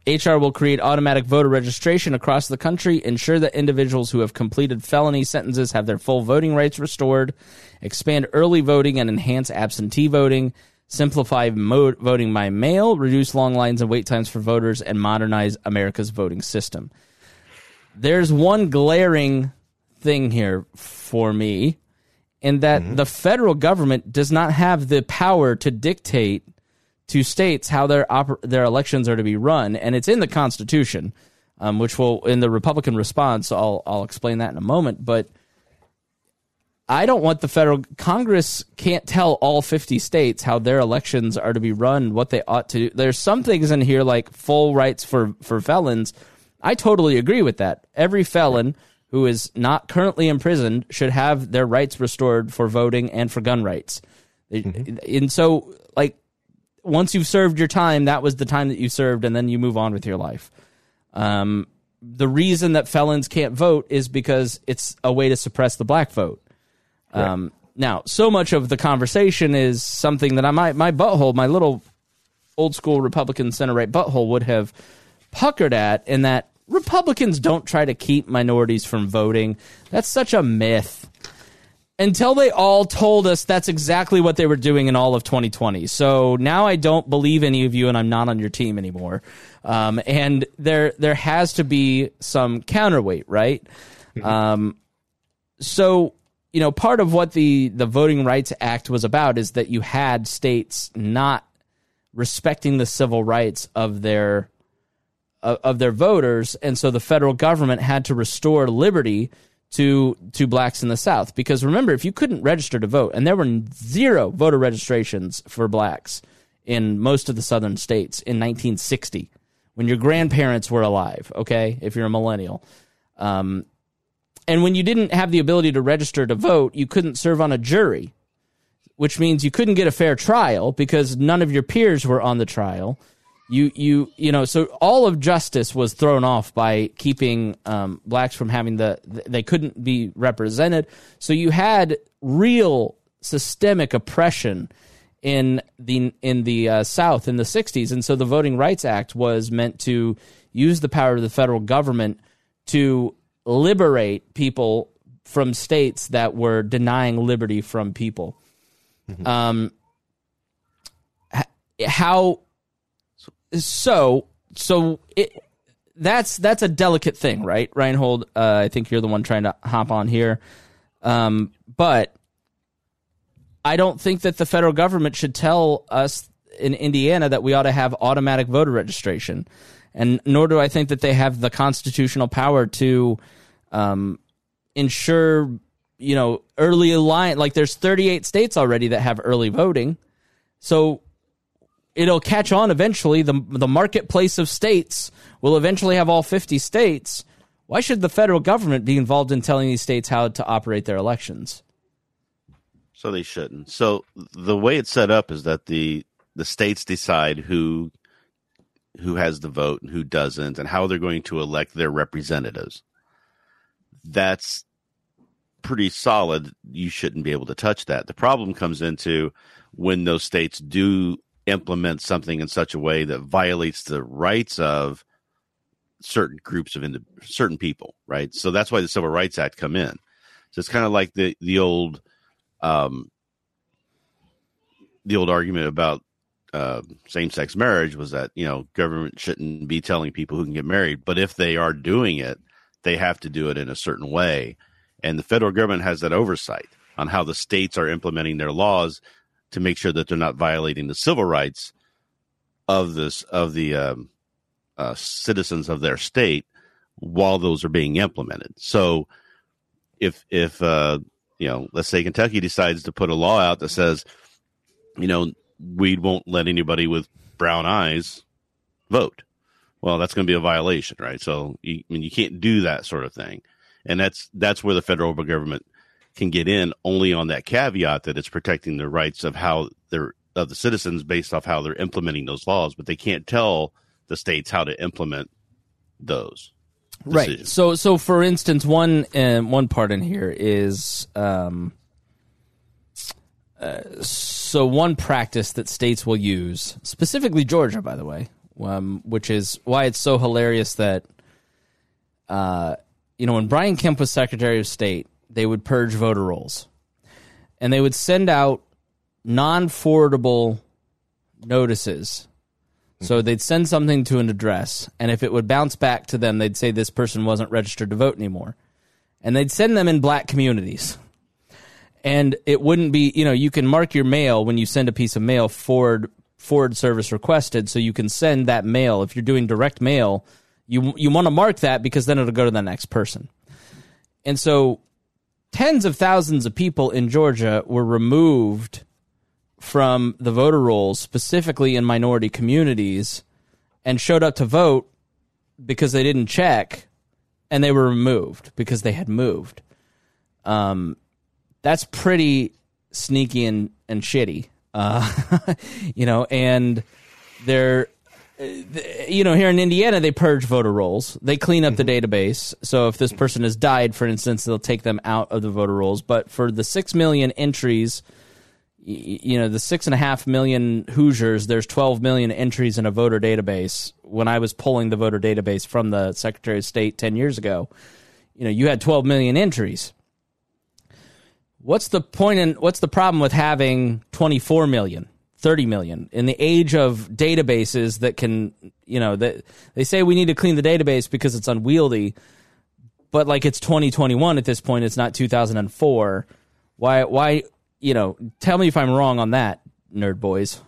HR will create automatic voter registration across the country, ensure that individuals who have completed felony sentences have their full voting rights restored, expand early voting and enhance absentee voting, simplify mo- voting by mail, reduce long lines and wait times for voters, and modernize America's voting system. There's one glaring thing here for me in that mm-hmm. the federal government does not have the power to dictate to states how their oper- their elections are to be run, and it's in the Constitution, um, which will in the Republican response. I'll I'll explain that in a moment, but. I don't want the federal Congress can't tell all 50 states how their elections are to be run, what they ought to do. There's some things in here like full rights for for felons. I totally agree with that. Every felon who is not currently imprisoned should have their rights restored for voting and for gun rights. Mm-hmm. And so, like, once you've served your time, that was the time that you served, and then you move on with your life. Um, the reason that felons can't vote is because it's a way to suppress the black vote. Um, now, so much of the conversation is something that I might my butthole, my little old school Republican center right butthole would have puckered at, in that Republicans don't try to keep minorities from voting. That's such a myth. Until they all told us that's exactly what they were doing in all of 2020. So now I don't believe any of you, and I'm not on your team anymore. Um, and there, there has to be some counterweight, right? Mm-hmm. Um, so you know, part of what the the Voting Rights Act was about is that you had states not respecting the civil rights of their of, their voters, and so the federal government had to restore liberty to to blacks in the South. Because remember, if you couldn't register to vote, and there were zero voter registrations for blacks in most of the southern states in 1960, when your grandparents were alive. Okay, if you're a millennial. Um, and when you didn't have the ability to register to vote, you couldn't serve on a jury, which means you couldn't get a fair trial because none of your peers were on the trial you you you know so all of justice was thrown off by keeping um, blacks from having the they couldn't be represented. So you had real systemic oppression in the in the uh, south in the 60s and so the voting rights act was meant to use the power of the federal government to liberate people from states that were denying liberty from people. Mm-hmm. um how so so it that's that's a delicate thing, right? Reinhold, uh, I think you're the one trying to hop on here, um, but I don't think that the federal government should tell us in Indiana that we ought to have automatic voter registration, and nor do I think that they have the constitutional power to um, ensure, you know, early alliance. Like there's 38 states already that have early voting, so it'll catch on eventually. The the marketplace of states will eventually have all 50 states. Why should the federal government be involved in telling these states how to operate their elections? So they shouldn't. So the way it's set up is that the the states decide who who has the vote and who doesn't and how they're going to elect their representatives. That's pretty solid. You shouldn't be able to touch that. The problem comes into when those states do implement something in such a way that violates the rights of certain groups of ind- certain people, right? So that's why the Civil Rights Act come in. So it's kind of like the the old um, the old argument about uh, same sex marriage was that you know government shouldn't be telling people who can get married, but if they are doing it, they have to do it in a certain way, and the federal government has that oversight on how the states are implementing their laws to make sure that they're not violating the civil rights of this of the um, uh, citizens of their state while those are being implemented. So, if if uh, you know, let's say Kentucky decides to put a law out that says, you know, we won't let anybody with brown eyes vote. Well, that's going to be a violation, right? So, you, I mean, you can't do that sort of thing, and that's that's where the federal government can get in only on that caveat that it's protecting the rights of how they're of the citizens based off how they're implementing those laws, but they can't tell the states how to implement those. Decisions. Right. So, so for instance, one uh, one part in here is um, uh, so one practice that states will use, specifically Georgia, by the way, um, which is why it's so hilarious that, uh, you know, when Brian Kemp was Secretary of State, they would purge voter rolls and they would send out non forwardable notices. So hmm. they'd send something to an address, and if it would bounce back to them, they'd say this person wasn't registered to vote anymore. And they'd send them in black communities. And it wouldn't be, you know, you can mark your mail when you send a piece of mail forward forward service requested, so you can send that mail. If you're doing direct mail, you you want to mark that because then it'll go to the next person. And so tens of thousands of people in Georgia were removed from the voter rolls, specifically in minority communities, and showed up to vote because they didn't check, and they were removed because they had moved. Um, that's pretty sneaky and and shitty, uh, you know. And they're you know, here in Indiana, they purge voter rolls. They clean up mm-hmm. the database. So if this person has died, for instance, they'll take them out of the voter rolls. But for the six million entries, you know, the six and a half million Hoosiers, there's 12 million entries in a voter database. When I was pulling the voter database from the Secretary of State 10 years ago, you know, you had 12 million entries. What's the point in what's the problem with having 24 million? 30 million. In the age of databases that can you know that they say we need to clean the database because it's unwieldy but like it's 2021 at this point it's not 2004 why why you know tell me if i'm wrong on that nerd boys.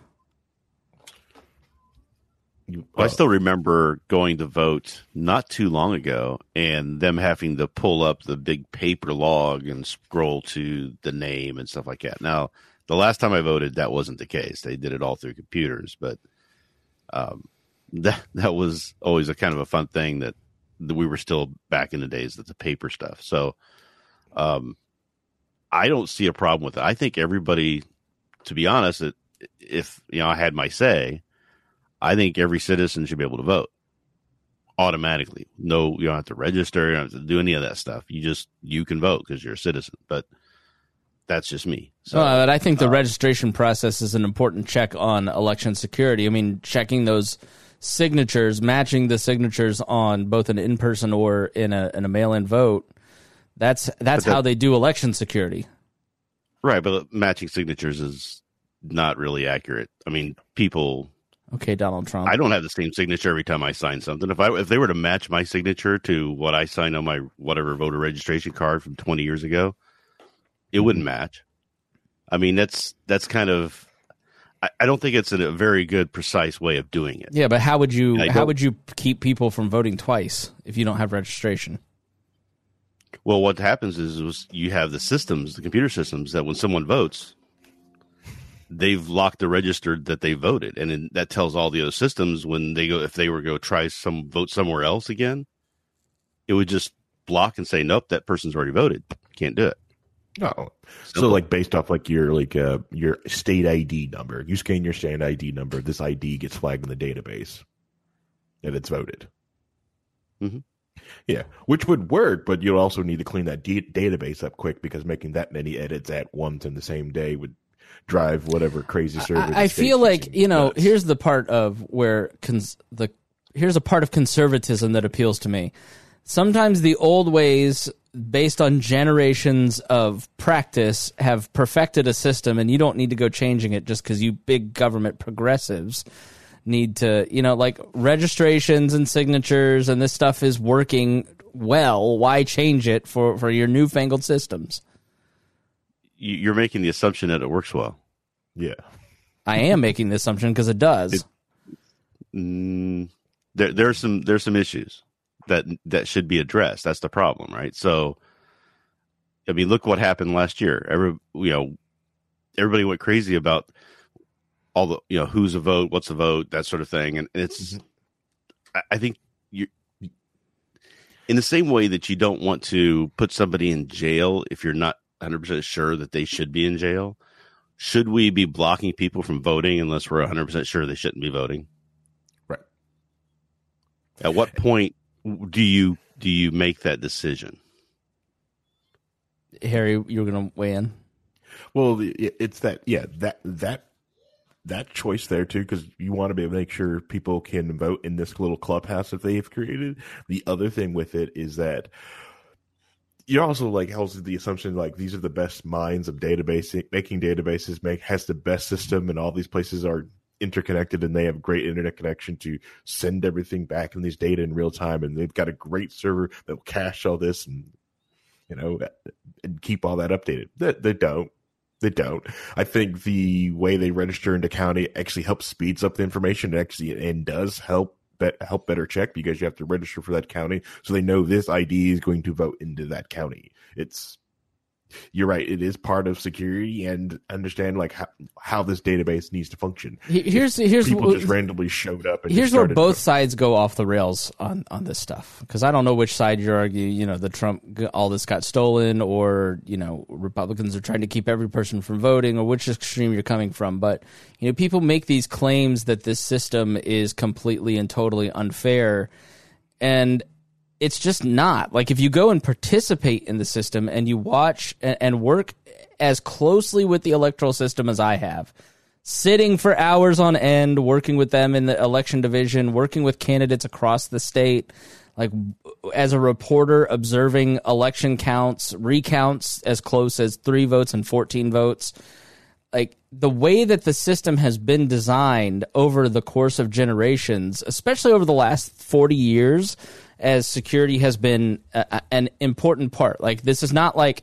I still remember going to vote not too long ago and them having to pull up the big paper log and scroll to the name and stuff like that. Now, the last time I voted, that wasn't the case. They did it all through computers, but um, that that was always a kind of a fun thing that, that we were still back in the days of the paper stuff. So, um, I don't see a problem with it. I think everybody, to be honest, it, if you know I had my say, I think every citizen should be able to vote automatically. No, you don't have to register. You don't have to do any of that stuff. You just you can vote because you're a citizen. But that's just me. So Uh, but I think the registration process is an important check on election security. I mean, checking those signatures, matching the signatures on both an in-person or in a in a mail-in vote. That's that's that- how they do election security. right, but matching signatures is not really accurate. I mean, people. Okay, Donald Trump. I don't have the same signature every time I sign something. If I if they were to match my signature to what I signed on my whatever voter registration card from 20 years ago, it wouldn't mm-hmm. match. I mean, that's that's kind of. I, I don't think it's a, very good, precise way of doing it. yeah, but how would you how would you keep people from voting twice if you don't have registration? Well, what happens is, is you have the systems, the computer systems, that when someone votes, they've locked the register that they voted, and then that tells all the other systems when they go if they were to go try some vote somewhere else again, it would just block and say, "Nope, that person's already voted. Can't do it." No. So like based off like your like uh your state ID number, you scan your state ID number, this ID gets flagged in the database, and it's voted. Mm-hmm. Yeah, which would work, but you'll also need to clean that d- database up quick because making that many edits at once in the same day would drive whatever crazy server. I, I feel like you know. nuts. Here's the part of where cons- the here's a part of conservatism that appeals to me. Sometimes the old ways, based on generations of practice, have perfected a system, and you don't need to go changing it just because you big government progressives need to, you know, like registrations and signatures, and this stuff is working well. Why change it for for your newfangled systems? You- You're making the assumption that it works well. yeah, I am making the assumption because it does. It- Mm, there there's some there's some issues that that should be addressed. That's the problem, right? So, I mean, look what happened last year. Every you know, everybody went crazy about all the you know who's a vote, what's a vote, that sort of thing, and it's. Mm-hmm. I, I think you, in the same way that you don't want to put somebody in jail if you're not 100 percent sure that they should be in jail. Should we be blocking people from voting unless we're 100 percent sure they shouldn't be voting? right. At what point do you do you make that decision? Harry, you're going to weigh in. Well, it's that yeah that that that choice there too because you want to be able to make sure people can vote in this little clubhouse that they've created. The other thing with it is that you're also like held the assumption like these are the best minds of database making databases make has the best system and all these places are interconnected and they have great internet connection to send everything back in these data in real time and they've got a great server that will cache all this and you know and keep all that updated they, they don't they don't. I think the way they register into county actually helps speeds up the information. It actually and does help bet, help better check because you have to register for that county, so they know this ID is going to vote into that county. It's you're right. It is part of security and understand like how, how this database needs to function. He- Here's here's People just randomly showed up. And here's where both sides go off the rails on on this stuff because I don't know which side you're arguing. You know, the Trump all this got stolen, or you know, Republicans are trying to keep every person from voting, or which extreme you're coming from. But you know, people make these claims that this system is completely and totally unfair, and it's just not. Like if you go and participate in the system and you watch and, work as closely with the electoral system as I have, sitting for hours on end, working with them in the election division, working with candidates across the state, like as a reporter, observing election counts, recounts as close as three votes and 14 votes. Like the way that the system has been designed over the course of generations, especially over the last 40 years, as security has been a, an important part. Like this is not like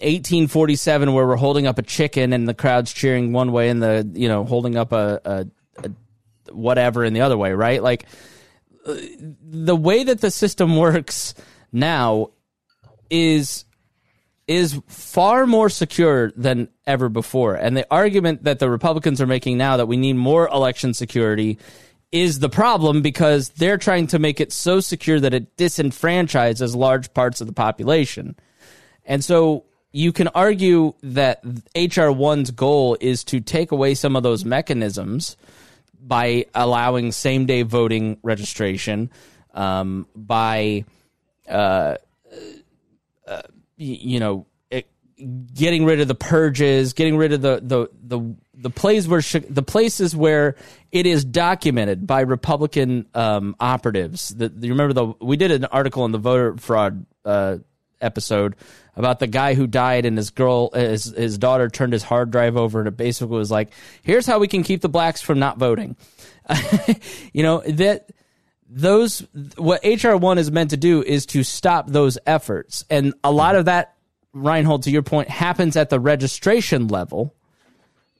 1847 where we're holding up a chicken and the crowd's cheering one way and the you know holding up a, a, a whatever in the other way, right? Like the way that the system works now is is far more secure than ever before. And the argument that the Republicans are making now that we need more election security is the problem because they're trying to make it so secure that it disenfranchises large parts of the population. And so you can argue that HR 1's goal is to take away some of those mechanisms by allowing same day voting registration, um, by, uh, uh, you know, it, getting rid of the purges, getting rid of the, the, the, the places where the places where it is documented by Republican um, operatives. You remember the we did an article on the voter fraud uh, episode about the guy who died and his girl his his daughter turned his hard drive over and it basically was like here's how we can keep the blacks from not voting. You know that those what hr1 is meant to do is to stop those efforts. And a lot of that reinhold to your point happens at the registration level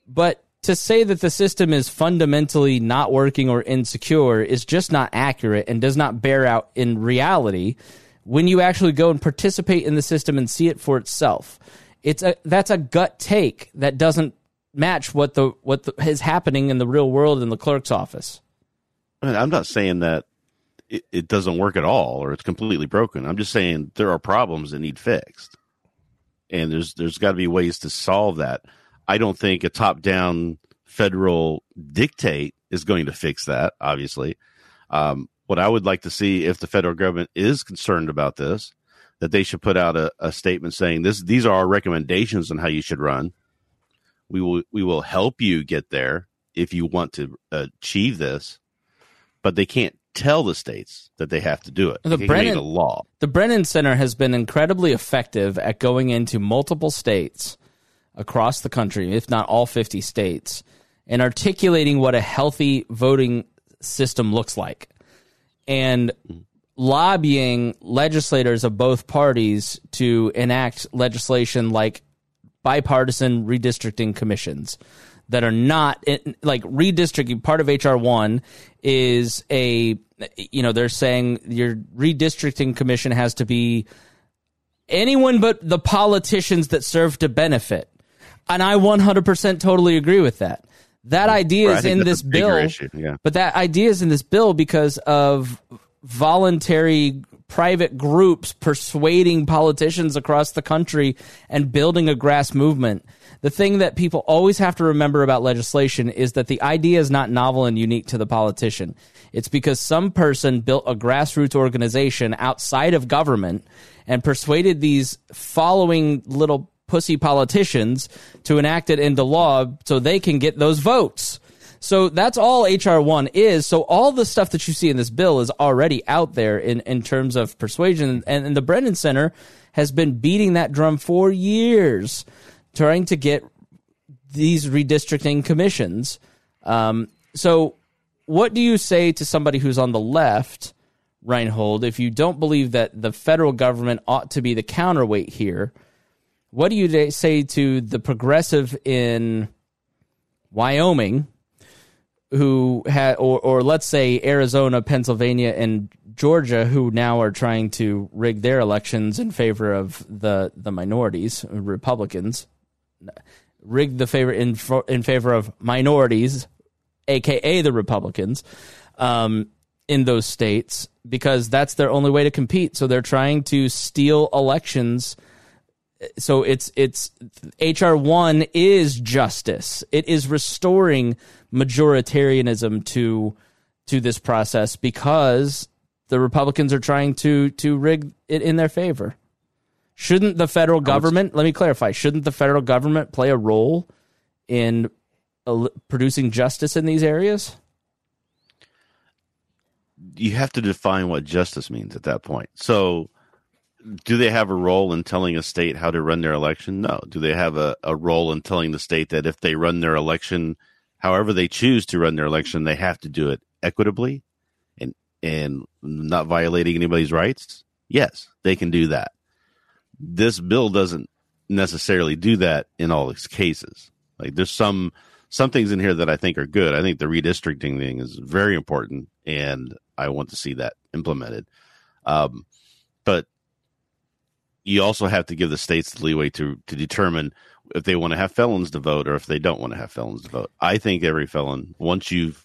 but to say that the system is fundamentally not working or insecure is just not accurate and does not bear out in reality when you actually go and participate in the system and see it for itself. It's a that's a gut take that doesn't match what the what the, is happening in the real world in the clerk's office. I mean, I'm not saying that it, it doesn't work at all or it's completely broken. I'm just saying there are problems that need fixed, and there's there's got to be ways to solve that. I don't think a top down federal dictate is going to fix that. Obviously, um, what I would like to see if the federal government is concerned about this, that they should put out a, a statement saying this: these are our recommendations on how you should run. We will we will help you get there if you want to achieve this, but they can't tell the states that they have to do it. The Brennan a law. The Brennan Center has been incredibly effective at going into multiple states across the country, if not all 50 states, and articulating what a healthy voting system looks like. And lobbying legislators of both parties to enact legislation like bipartisan redistricting commissions that are not eh, like redistricting part of HR1 is a you know they're saying your redistricting commission has to be anyone but the politicians that serve to benefit and I 100% totally agree with that that idea is in this bill, yeah. but that idea is in this bill because of voluntary private groups persuading politicians across the country and building a grass movement. The thing that people always have to remember about legislation is that the idea is not novel and unique to the politician. It's because some person built a grassroots organization outside of government and persuaded these following little pussy politicians to enact it into law so they can get those votes. So that's all HR1 is. So all the stuff that you see in this bill is already out there in, in terms of persuasion. And, and the Brennan Center has been beating that drum for years, trying to get these redistricting commissions. Um, so what do you say to somebody who's on the left, Reinhold, if you don't believe that the federal government ought to be the counterweight here? What do you say to the progressive in Wyoming who had, or, or let's say Arizona, Pennsylvania, and Georgia, who now are trying to rig their elections in favor of the, the minorities, Republicans, rig the favor in, in favor of minorities, aka the Republicans, um, in those states, because that's their only way to compete. So they're trying to steal elections so it's it's HR one is justice. It is restoring majoritarianism to to this process because the Republicans are trying to to rig it in their favor. Shouldn't the federal government? Let me clarify. Shouldn't the federal government play a role in producing justice in these areas? You have to define what justice means at that point. So do they have a role in telling a state how to run their election? No. Do they have a, a role in telling the state that if they run their election, however they choose to run their election, they have to do it equitably and and not violating anybody's rights? Yes, they can do that. This bill doesn't necessarily do that in all these cases. Like there's some some things in here that I think are good. I think the redistricting thing is very important, and I want to see that implemented. Um, but you also have to give the states the leeway to to determine if they want to have felons to vote or if they don't want to have felons to vote. I think every felon, once you've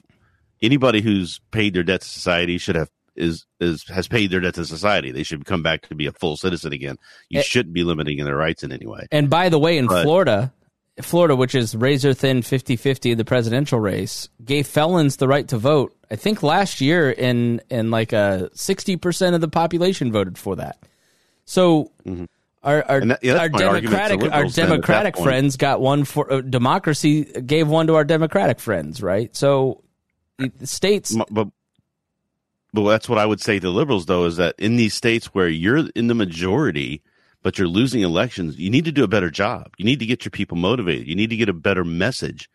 anybody who's paid their debt to society should have is is has paid their debt to society. They should come back to be a full citizen again. You Eh. shouldn't be limiting their rights in any way. And by the way, in But- Florida, Florida, which is razor thin 50-50 the presidential race, gave felons the right to vote. I think last year in in like a 60% of the population voted for that. So our our, Mm-hmm. And that- yeah, our my argument to democratic our liberals then at that democratic friends got one for uh, democracy gave one to our democratic friends, right? So the states But but that's what I would say to liberals though is that in these states where you're in the majority but you're losing elections, you need to do a better job. You need to get your people motivated. You need to get a better message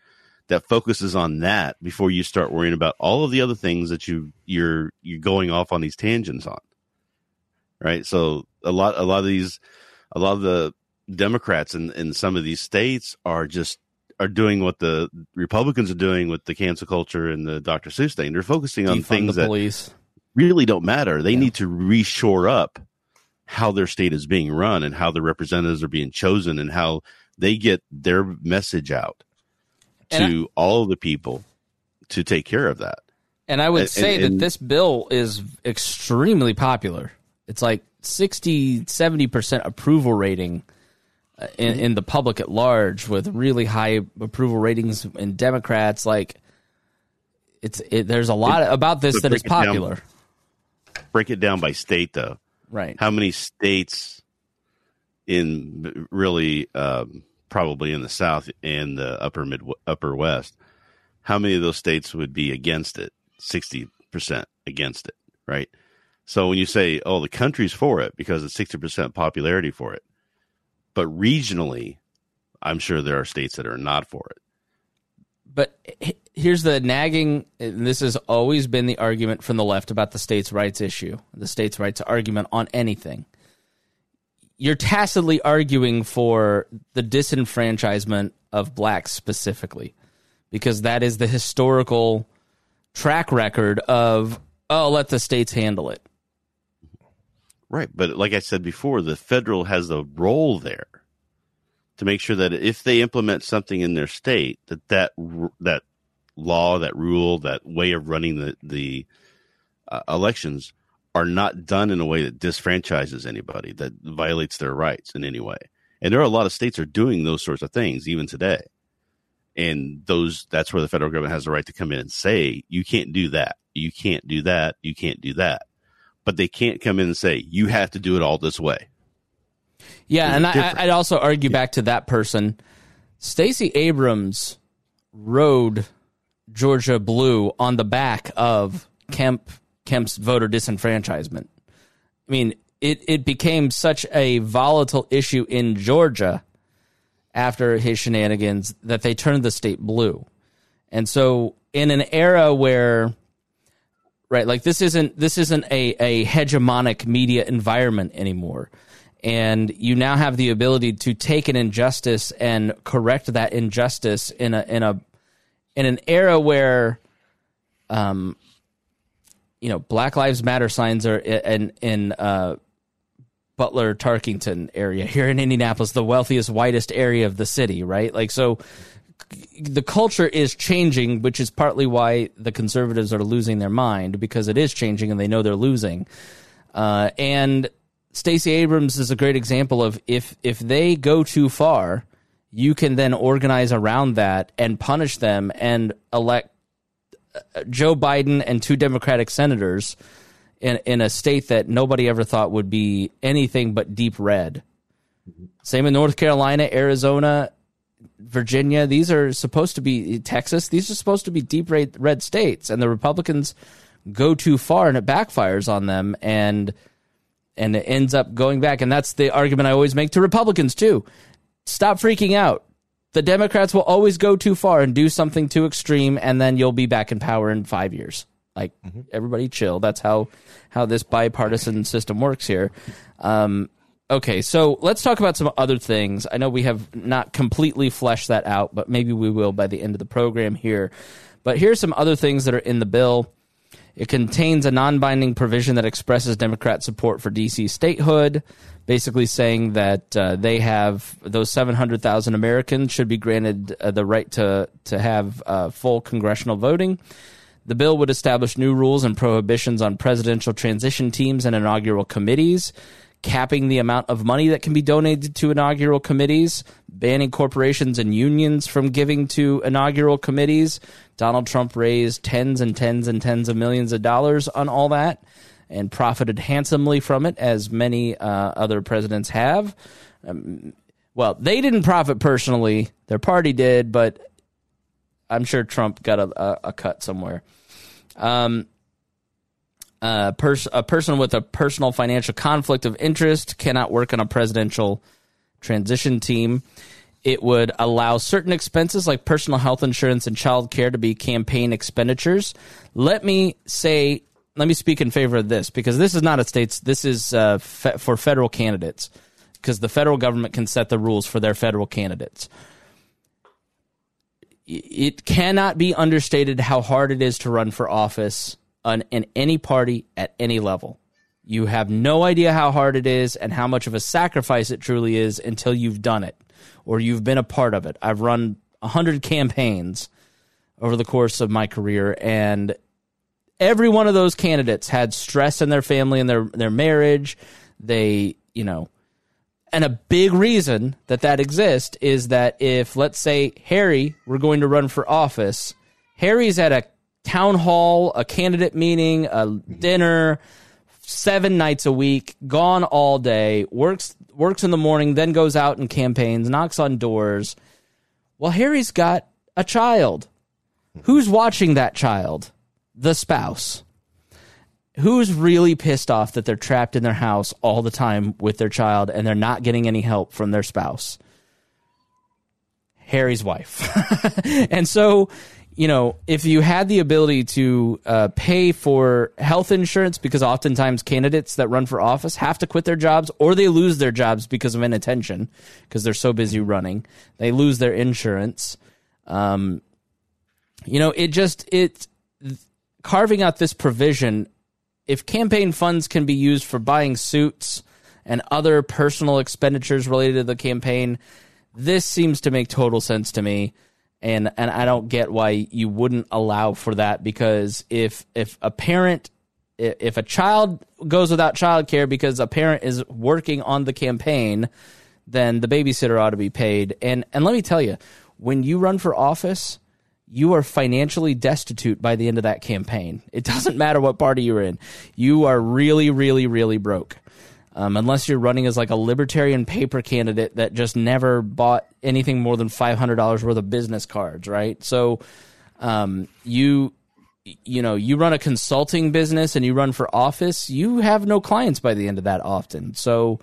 that focuses on that before you start worrying about all of the other things that you you're you're going off on these tangents on. Right? So a lot a lot of these a lot of the Democrats in, in some of these states are just are doing what the Republicans are doing with the cancel culture and the Dr. Seuss thing. They're focusing on defund things the that really don't matter. They need to reshore up how their state is being run and how their representatives are being chosen and how they get their message out to all of the people to take care of that. And I would And- say and- that and- this bill is extremely popular. It's like 60, 70% approval rating uh, in, in the public at large with really high approval ratings in Democrats. Like, it's it, there's a lot about this that is it down. popular. Break it down by state though. Right. How many states in really um, probably in the South and the upper mid upper West? How many of those states would be against it? Sixty percent against it, right? So when you say, "Oh, the country's for it because it's sixty percent popularity for it," but regionally, I'm sure there are states that are not for it. But here's the nagging, this has always been the argument from the left about the states' rights issue, the states' rights argument on anything. You're tacitly arguing for the disenfranchisement of blacks specifically, because that is the historical track record of, oh, let the states handle it. Right, but like I said before, the federal has a role there to make sure that if they implement something in their state, that that that law, that rule, that way of running the the uh, elections are not done in a way that disfranchises anybody, that violates their rights in any way. And there are a lot of states are doing those sorts of things even today. And those that's where the federal government has the right to come in and say, you can't do that. You can't do that. You can't do that but they can't come in and say you have to do it all this way. Yeah, and I. I'd also argue back to that person. Stacey Abrams rode Georgia blue on the back of Kemp Kemp's voter disenfranchisement. I mean, it, it became such a volatile issue in Georgia after his shenanigans that they turned the state blue. And so in an era where right? Like this isn't this isn't a, a hegemonic media environment anymore. And you now have the ability to take an injustice and correct that injustice in a in a in an era where um you know black lives matter signs are in in uh Butler Tarkington area here in Indianapolis the wealthiest whitest area of the city right? Like so the culture is changing, which is partly why the conservatives are losing their mind because it is changing and they know they're losing. Uh, and Stacey Abrams is a great example of if if they go too far, you can then organize around that and punish them and elect uh, Joe Biden and two Democratic senators in in a state that nobody ever thought would be anything but deep red. Same in North Carolina, Arizona, Virginia, these are supposed to be Texas. These are supposed to be deep red, red states, and the Republicans go too far, and it backfires on them, and and it ends up going back. And that's the argument I always make to Republicans too. Stop freaking out. The Democrats will always go too far and do something too extreme, and then you'll be back in power in five years. Like everybody, chill. That's how how this bipartisan system works here. Um, okay, so let's talk about some other things. I know we have not completely fleshed that out, but maybe we will by the end of the program here. But here's some other things that are in the bill. It contains a non binding provision that expresses Democrat support for D.C. statehood, basically saying that uh, they have those 700,000 Americans should be granted uh, the right to, to have uh, full congressional voting. The bill would establish new rules and prohibitions on presidential transition teams and inaugural committees, capping the amount of money that can be donated to inaugural committees, banning corporations and unions from giving to inaugural committees. Donald Trump raised tens and tens and tens of millions of dollars on all that and profited handsomely from it, as many uh, other presidents have. Um, well, they didn't profit personally, their party did, but I'm sure Trump got a, a, a cut somewhere. Um, uh, pers- a person with a personal financial conflict of interest cannot work on a presidential transition team. It would allow certain expenses like personal health insurance and child care to be campaign expenditures. Let me say, let me speak in favor of this because this is not a state's, this is uh, fe- for federal candidates because the federal government can set the rules for their federal candidates it cannot be understated how hard it is to run for office in any party at any level. You have no idea how hard it is and how much of a sacrifice it truly is until you've done it or you've been a part of it. I've run 100 campaigns over the course of my career and every one of those candidates had stress in their family and their their marriage. They, you know, and a big reason that that exists is that if, let's say, Harry were going to run for office, Harry's at a town hall, a candidate meeting, a dinner, seven nights a week, gone all day, works works in the morning, then goes out and campaigns, knocks on doors. Well, Harry's got a child. Who's watching that child? The spouse who's really pissed off that they're trapped in their house all the time with their child and they're not getting any help from their spouse? Harry's wife. and so, you know, if you had the ability to uh, pay for health insurance, because oftentimes candidates that run for office have to quit their jobs or they lose their jobs because of inattention, because they're so busy running, they lose their insurance. Um, you know, it just, it, carving out this provision if campaign funds can be used for buying suits and other personal expenditures related to the campaign, this seems to make total sense to me. And and I don't get why you wouldn't allow for that because if if a parent if a child goes without child care because a parent is working on the campaign, then the babysitter ought to be paid. And and let me tell you, when you run for office, you are financially destitute by the end of that campaign. It doesn't matter what party you're in. You are really, really, really broke. Um, unless you're running as like a libertarian paper candidate that just never bought anything more than $500 worth of business cards, right? So, um, you, you know, you run a consulting business and you run for office, you have no clients by the end of that often. So,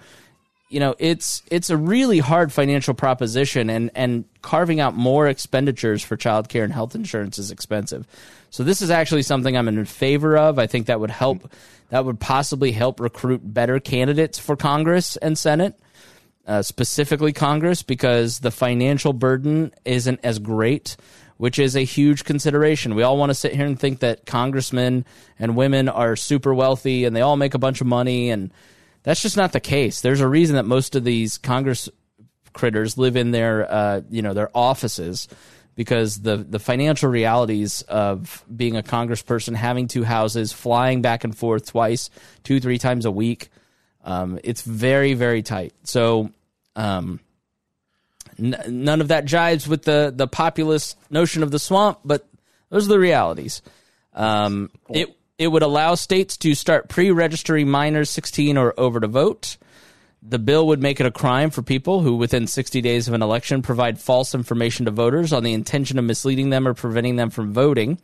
you know it's it's a really hard financial proposition and and carving out more expenditures for childcare and health insurance is expensive so this is actually something i'm in favor of i think that would help that would possibly help recruit better candidates for congress and senate uh, specifically congress because the financial burden isn't as great which is a huge consideration. We all want to sit here and think that congressmen and women are super wealthy and they all make a bunch of money and that's just not the case. There's a reason that most of these Congress critters live in their uh, you know their offices because the the financial realities of being a congressperson, having two houses, flying back and forth twice, two three times a week, um, it's very very tight. So. Um, n- none of that jives with the the populist notion of the swamp, but those are the realities. Um, it it would allow states to start pre registering minors 16 or over to vote. The bill would make it a crime for people who, within 60 days of an election, provide false information to voters on the intention of misleading them or preventing them from voting.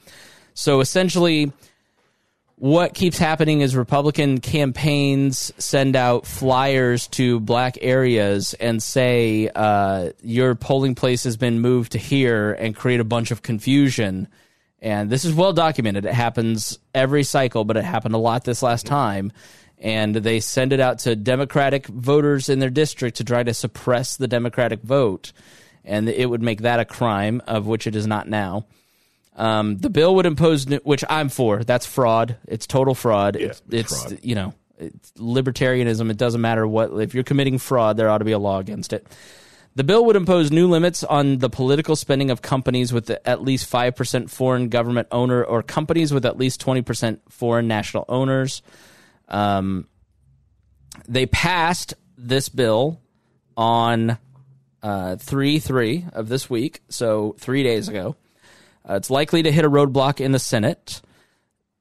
So essentially, what keeps happening is Republican campaigns send out flyers to black areas and say, uh, your polling place has been moved to here and create a bunch of confusion and this is well documented. It happens every cycle, but it happened a lot this last time. And they send it out to Democratic voters in their district to try to suppress the Democratic vote, and it would make that a crime, of which it is not now. Um, the bill would impose, which I'm for. That's fraud. It's total fraud. Yeah, it's, it's it's fraud. you know, it's libertarianism. It doesn't matter what. If you're committing fraud, there ought to be a law against it. The bill would impose new limits on the political spending of companies with at least 5% foreign government owner or companies with at least 20% foreign national owners. Um, they passed this bill on uh, 3 3 of this week, so three days ago. Uh, it's likely to hit a roadblock in the Senate.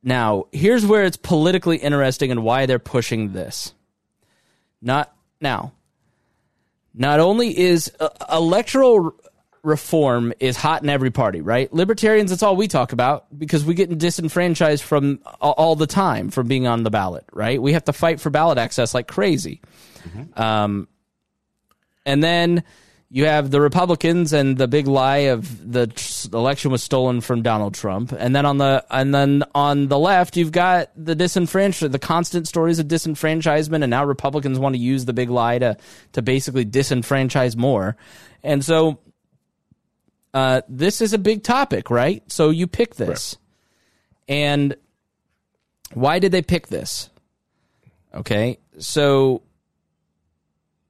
Now, here's where it's politically interesting and why they're pushing this. Not now. Not only is uh, electoral reform is hot in every party, right? Libertarians, that's all we talk about because we get disenfranchised from all, the time from being on the ballot, right? We have to fight for ballot access like crazy. Um, and then you have the Republicans and the big lie of the tr- election was stolen from Donald Trump, and then on the and then on the left you've got the disenfranchised, the constant stories of disenfranchisement, and now Republicans want to use the big lie to to basically disenfranchise more, and so uh, this is a big topic, right? So you pick this, and why did they pick this? Okay, so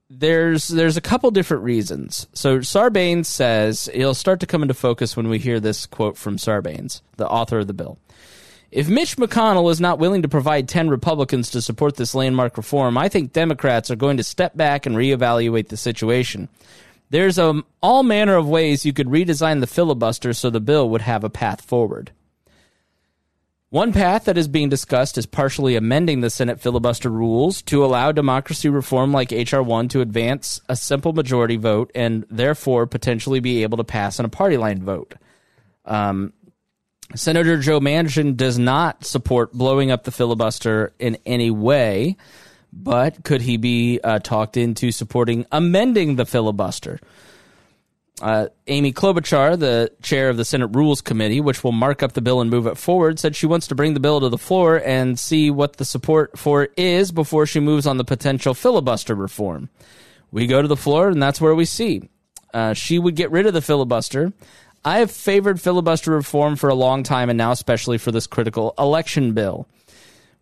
there's there's a couple different reasons. So Sarbanes says it'll start to come into focus when we hear this quote from Sarbanes, the author of the bill. If Mitch McConnell is not willing to provide 10 Republicans to support this landmark reform, I think Democrats are going to step back and reevaluate the situation. There's um, all manner of ways you could redesign the filibuster so the bill would have a path forward. One path that is being discussed is partially amending the Senate filibuster rules to allow democracy reform like H.R. 1 to advance a simple majority vote and therefore potentially be able to pass on a party line vote. Um, Senator Joe Manchin does not support blowing up the filibuster in any way, but could he be uh, talked into supporting amending the filibuster? Uh, Amy Klobuchar, the chair of the Senate Rules Committee, which will mark up the bill and move it forward, said she wants to bring the bill to the floor and see what the support for is before she moves on the potential filibuster reform. We go to the floor, and that's where we see. Uh, she would get rid of the filibuster. I have favored filibuster reform for a long time, and now especially for this critical election bill.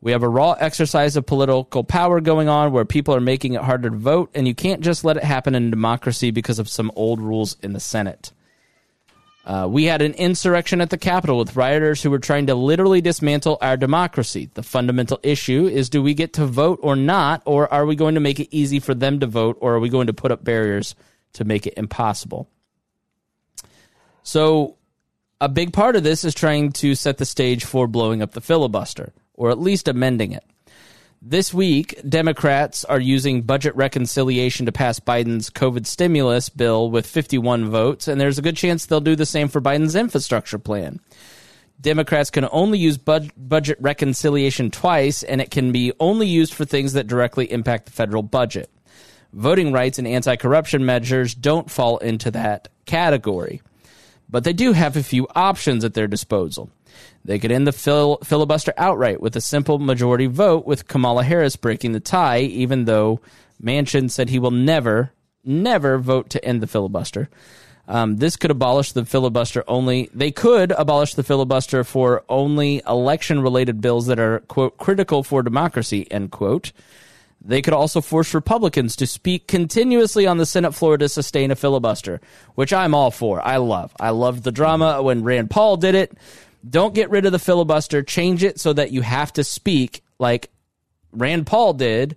We have a raw exercise of political power going on where people are making it harder to vote, and you can't just let it happen in democracy because of some old rules in the Senate. Uh, we had an insurrection at the Capitol with rioters who were trying to literally dismantle our democracy. The fundamental issue is do we get to vote or not, or are we going to make it easy for them to vote, or are we going to put up barriers to make it impossible? So, a big part of this is trying to set the stage for blowing up the filibuster, or at least amending it. This week, Democrats are using budget reconciliation to pass Biden's COVID stimulus bill with 51 votes, and there's a good chance they'll do the same for Biden's infrastructure plan. Democrats can only use bud- budget reconciliation twice, and it can be only used for things that directly impact the federal budget. Voting rights and anti corruption measures don't fall into that category but they do have a few options at their disposal. They could end the fil- filibuster outright with a simple majority vote, with Kamala Harris breaking the tie, even though Manchin said he will never, never vote to end the filibuster. Um, this could abolish the filibuster only. They could abolish the filibuster for only election related bills that are, quote, critical for democracy, end quote. They could also force Republicans to speak continuously on the Senate floor to sustain a filibuster, which I'm all for. I love. I love the drama when Rand Paul did it. Don't get rid of the filibuster. Change it so that you have to speak like Rand Paul did.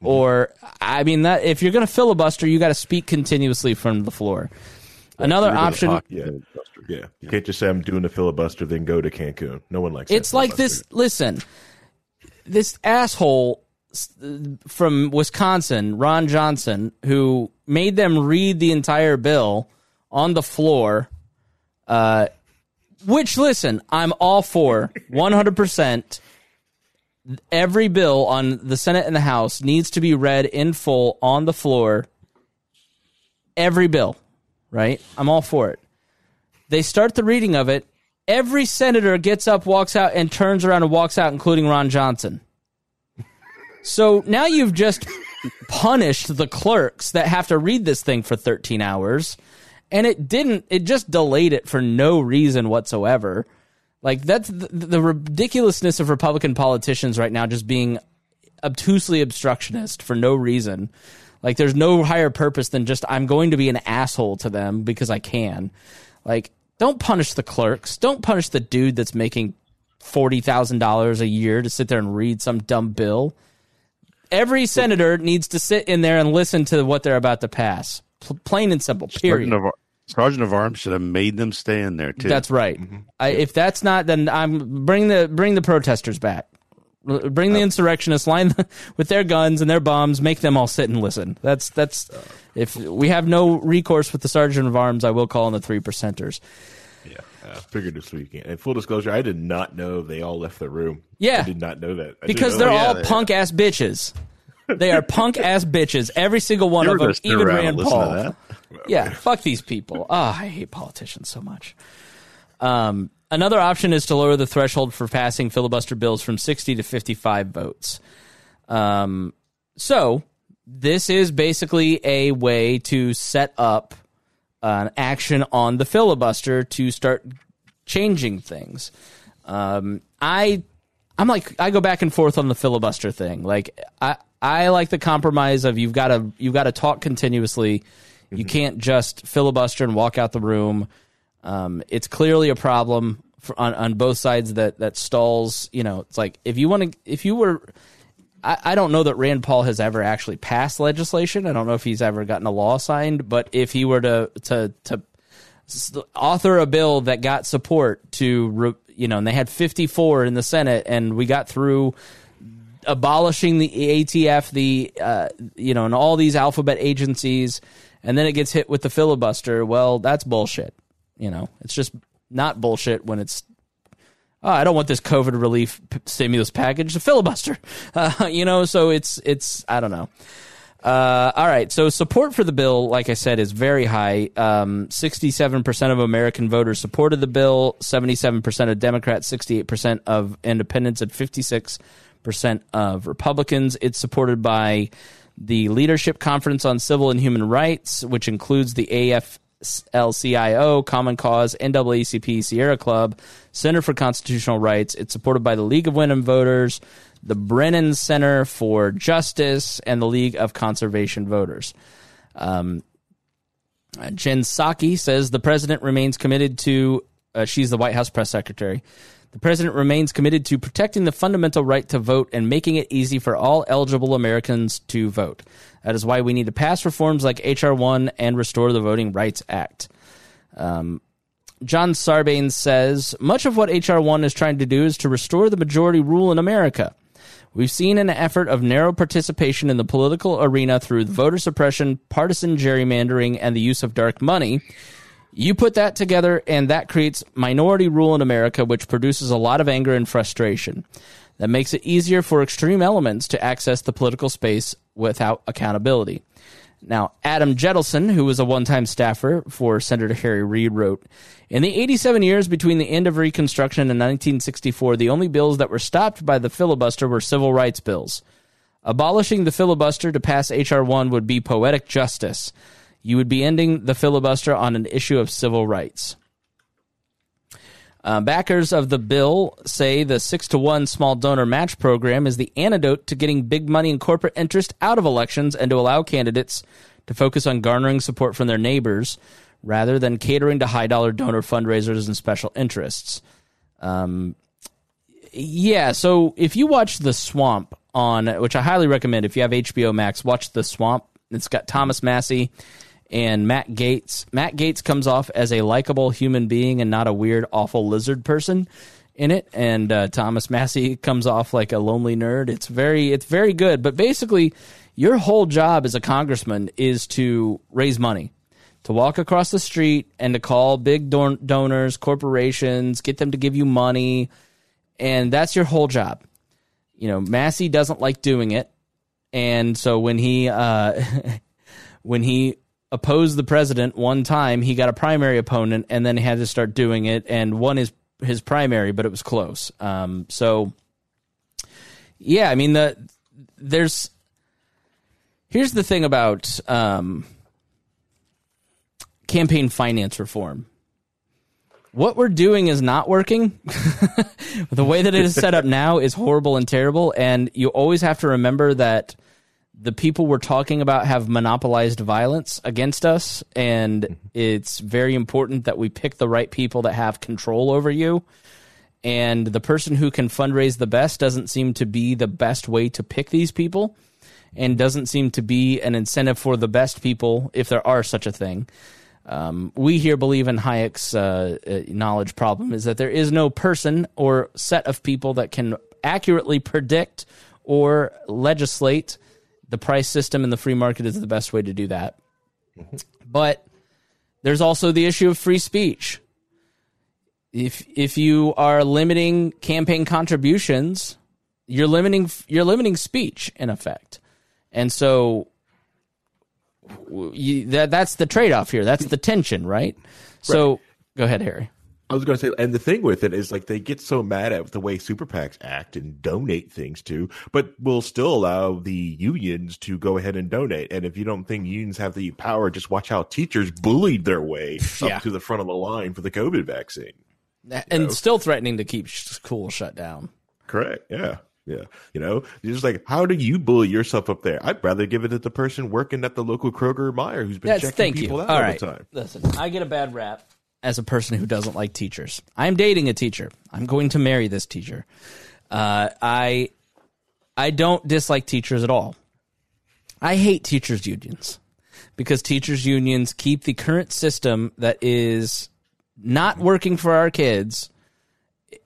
Or, I mean, that if you're going to filibuster, you got to speak continuously from the floor. Another option. yeah, yeah. You can't just say I'm doing a filibuster, then go to Cancun. No one likes. It. It's like this. Listen, this asshole from Wisconsin, Ron Johnson, who made them read the entire bill on the floor. Uh, which, listen, I'm all for 100. percent Every bill on the Senate and the House needs to be read in full on the floor. Every bill, right? I'm all for it. They start the reading of it. Every senator gets up, walks out, and turns around and walks out, including Ron Johnson. So now you've just punished the clerks that have to read this thing for 13 hours. And it didn't, it just delayed it for no reason whatsoever. Like, that's the, the ridiculousness of Republican politicians right now just being obtusely obstructionist for no reason. Like, there's no higher purpose than just, I'm going to be an asshole to them because I can. Like, don't punish the clerks. Don't punish the dude that's making $40,000 a year to sit there and read some dumb bill. Every senator needs to sit in there and listen to what they're about to pass. P- plain and simple. Period. Sergeant of, Sergeant of Arms should have made them stay in there too. That's right. I, if that's not, then I'm bring the bring the protesters back. Bring the insurrectionists, line the, with their guns and their bombs, make them all sit and listen. That's that's. If we have no recourse with the sergeant of arms, I will call on the three percenters. Yeah, uh, figured this weekend. And full disclosure, I did not know they all left the room. Yeah. I did not know that I because know they're that. all they- punk ass bitches. They are punk ass bitches. Every single one You of them, even Rand Paul. Yeah, fuck these people. Oh, I hate politicians so much. Um, another option is to lower the threshold for passing filibuster bills from 60 to 55 votes. Um, so this is basically a way to set up an action on the filibuster to start changing things. Um, I I'm like I go back and forth on the filibuster thing. Like I I like the compromise of you've got to you've got to talk continuously. You can't just filibuster and walk out the room. Um, it's clearly a problem for, on on both sides that that stalls. You know, it's like if you want to if you were. I, I don't know that Rand Paul has ever actually passed legislation. I don't know if he's ever gotten a law signed, but if he were to to to author a bill that got support to you know and they had 54 in the senate and we got through abolishing the atf the uh, you know and all these alphabet agencies and then it gets hit with the filibuster well that's bullshit you know it's just not bullshit when it's oh, I don't want this COVID relief p- stimulus package, the filibuster. Uh, you know, so it's it's I don't know. Uh, all right, so support for the bill, like I said, is very high. Um, Sixty-seven percent of American voters supported the bill. Seventy-seven percent of Democrats, sixty-eight percent of Independents, and fifty-six percent of Republicans. It's supported by the Leadership Conference on Civil and Human Rights, which includes the AFL-CIO, Common Cause, NAACP, Sierra Club, Center for Constitutional Rights. It's supported by the League of Women Voters, the Brennan Center for Justice, and the League of Conservation Voters. Um, Jen Psaki says the president remains committed to. Uh, she's the White House press secretary. The president remains committed to protecting the fundamental right to vote and making it easy for all eligible Americans to vote. That is why we need to pass reforms like H.R. 1 and restore the Voting Rights Act. Um, John Sarbanes says much of what H.R. 1 is trying to do is to restore the majority rule in America. We've seen an effort of narrow participation in the political arena through voter suppression, partisan gerrymandering, and the use of dark money. You put that together, and that creates minority rule in America, which produces a lot of anger and frustration. That makes it easier for extreme elements to access the political space without accountability. Now, Adam Jentleson, who was a one time staffer for Senator Harry Reid, wrote In the 87 years between the end of Reconstruction and 1964, the only bills that were stopped by the filibuster were civil rights bills. Abolishing the filibuster to pass H.R. 1 would be poetic justice. You would be ending the filibuster on an issue of civil rights. Uh, backers of the bill say the six to one small donor match program is the antidote to getting big money and corporate interest out of elections and to allow candidates to focus on garnering support from their neighbors rather than catering to high dollar donor fundraisers and special interests. Um, yeah, so if you watch The Swamp on, which I highly recommend if you have HBO Max, watch The Swamp. It's got Thomas Massie and Matt Gaetz. Matt Gaetz comes off as a likable human being and not a weird, awful lizard person in it. And uh, Thomas Massie comes off like a lonely nerd. It's very, it's very good. But basically, your whole job as a congressman is to raise money, to walk across the street and to call big don- donors, corporations, get them to give you money, and that's your whole job. You know, Massie doesn't like doing it, and so when he uh, when he opposed the president one time, he got a primary opponent, and then he had to start doing it, and won his his primary, but it was close. Um, so, yeah, I mean the there's here's the thing about um, campaign finance reform. What we're doing is not working. the way that it is set up now is horrible and terrible, and you always have to remember that the people we're talking about have monopolized violence against us, and it's very important that we pick the right people that have control over you. And the person who can fundraise the best doesn't seem to be the best way to pick these people, and doesn't seem to be an incentive for the best people, if there are such a thing. Um, we here believe in Hayek's uh, uh, knowledge problem is that there is no person or set of people that can accurately predict or legislate the price system, and the free market is the best way to do that. Mm-hmm. But there's also the issue of free speech. If if you are limiting campaign contributions, you're limiting you're limiting speech in effect, and so you, that that's the trade off here. That's the tension, right? So go ahead, Harry. I was going to say, and the thing with it is like they get so mad at the way super PACs act and donate things to, but will still allow the unions to go ahead and donate. And if you don't think unions have the power, just watch how teachers bullied their way Yeah. up to the front of the line for the COVID vaccine. And still threatening to keep school shut down. Correct. Yeah. Yeah. You know, you're just like, how do you bully yourself up there? I'd rather give it to the person working at the local Kroger or Meijer who's been Yes, checking thank people you. out All all right. the time. Listen, I get a bad rap as a person who doesn't like teachers. I'm dating a teacher. I'm going to marry this teacher. Uh, I I don't dislike teachers at all. I hate teachers unions because teachers unions keep the current system that is not working for our kids.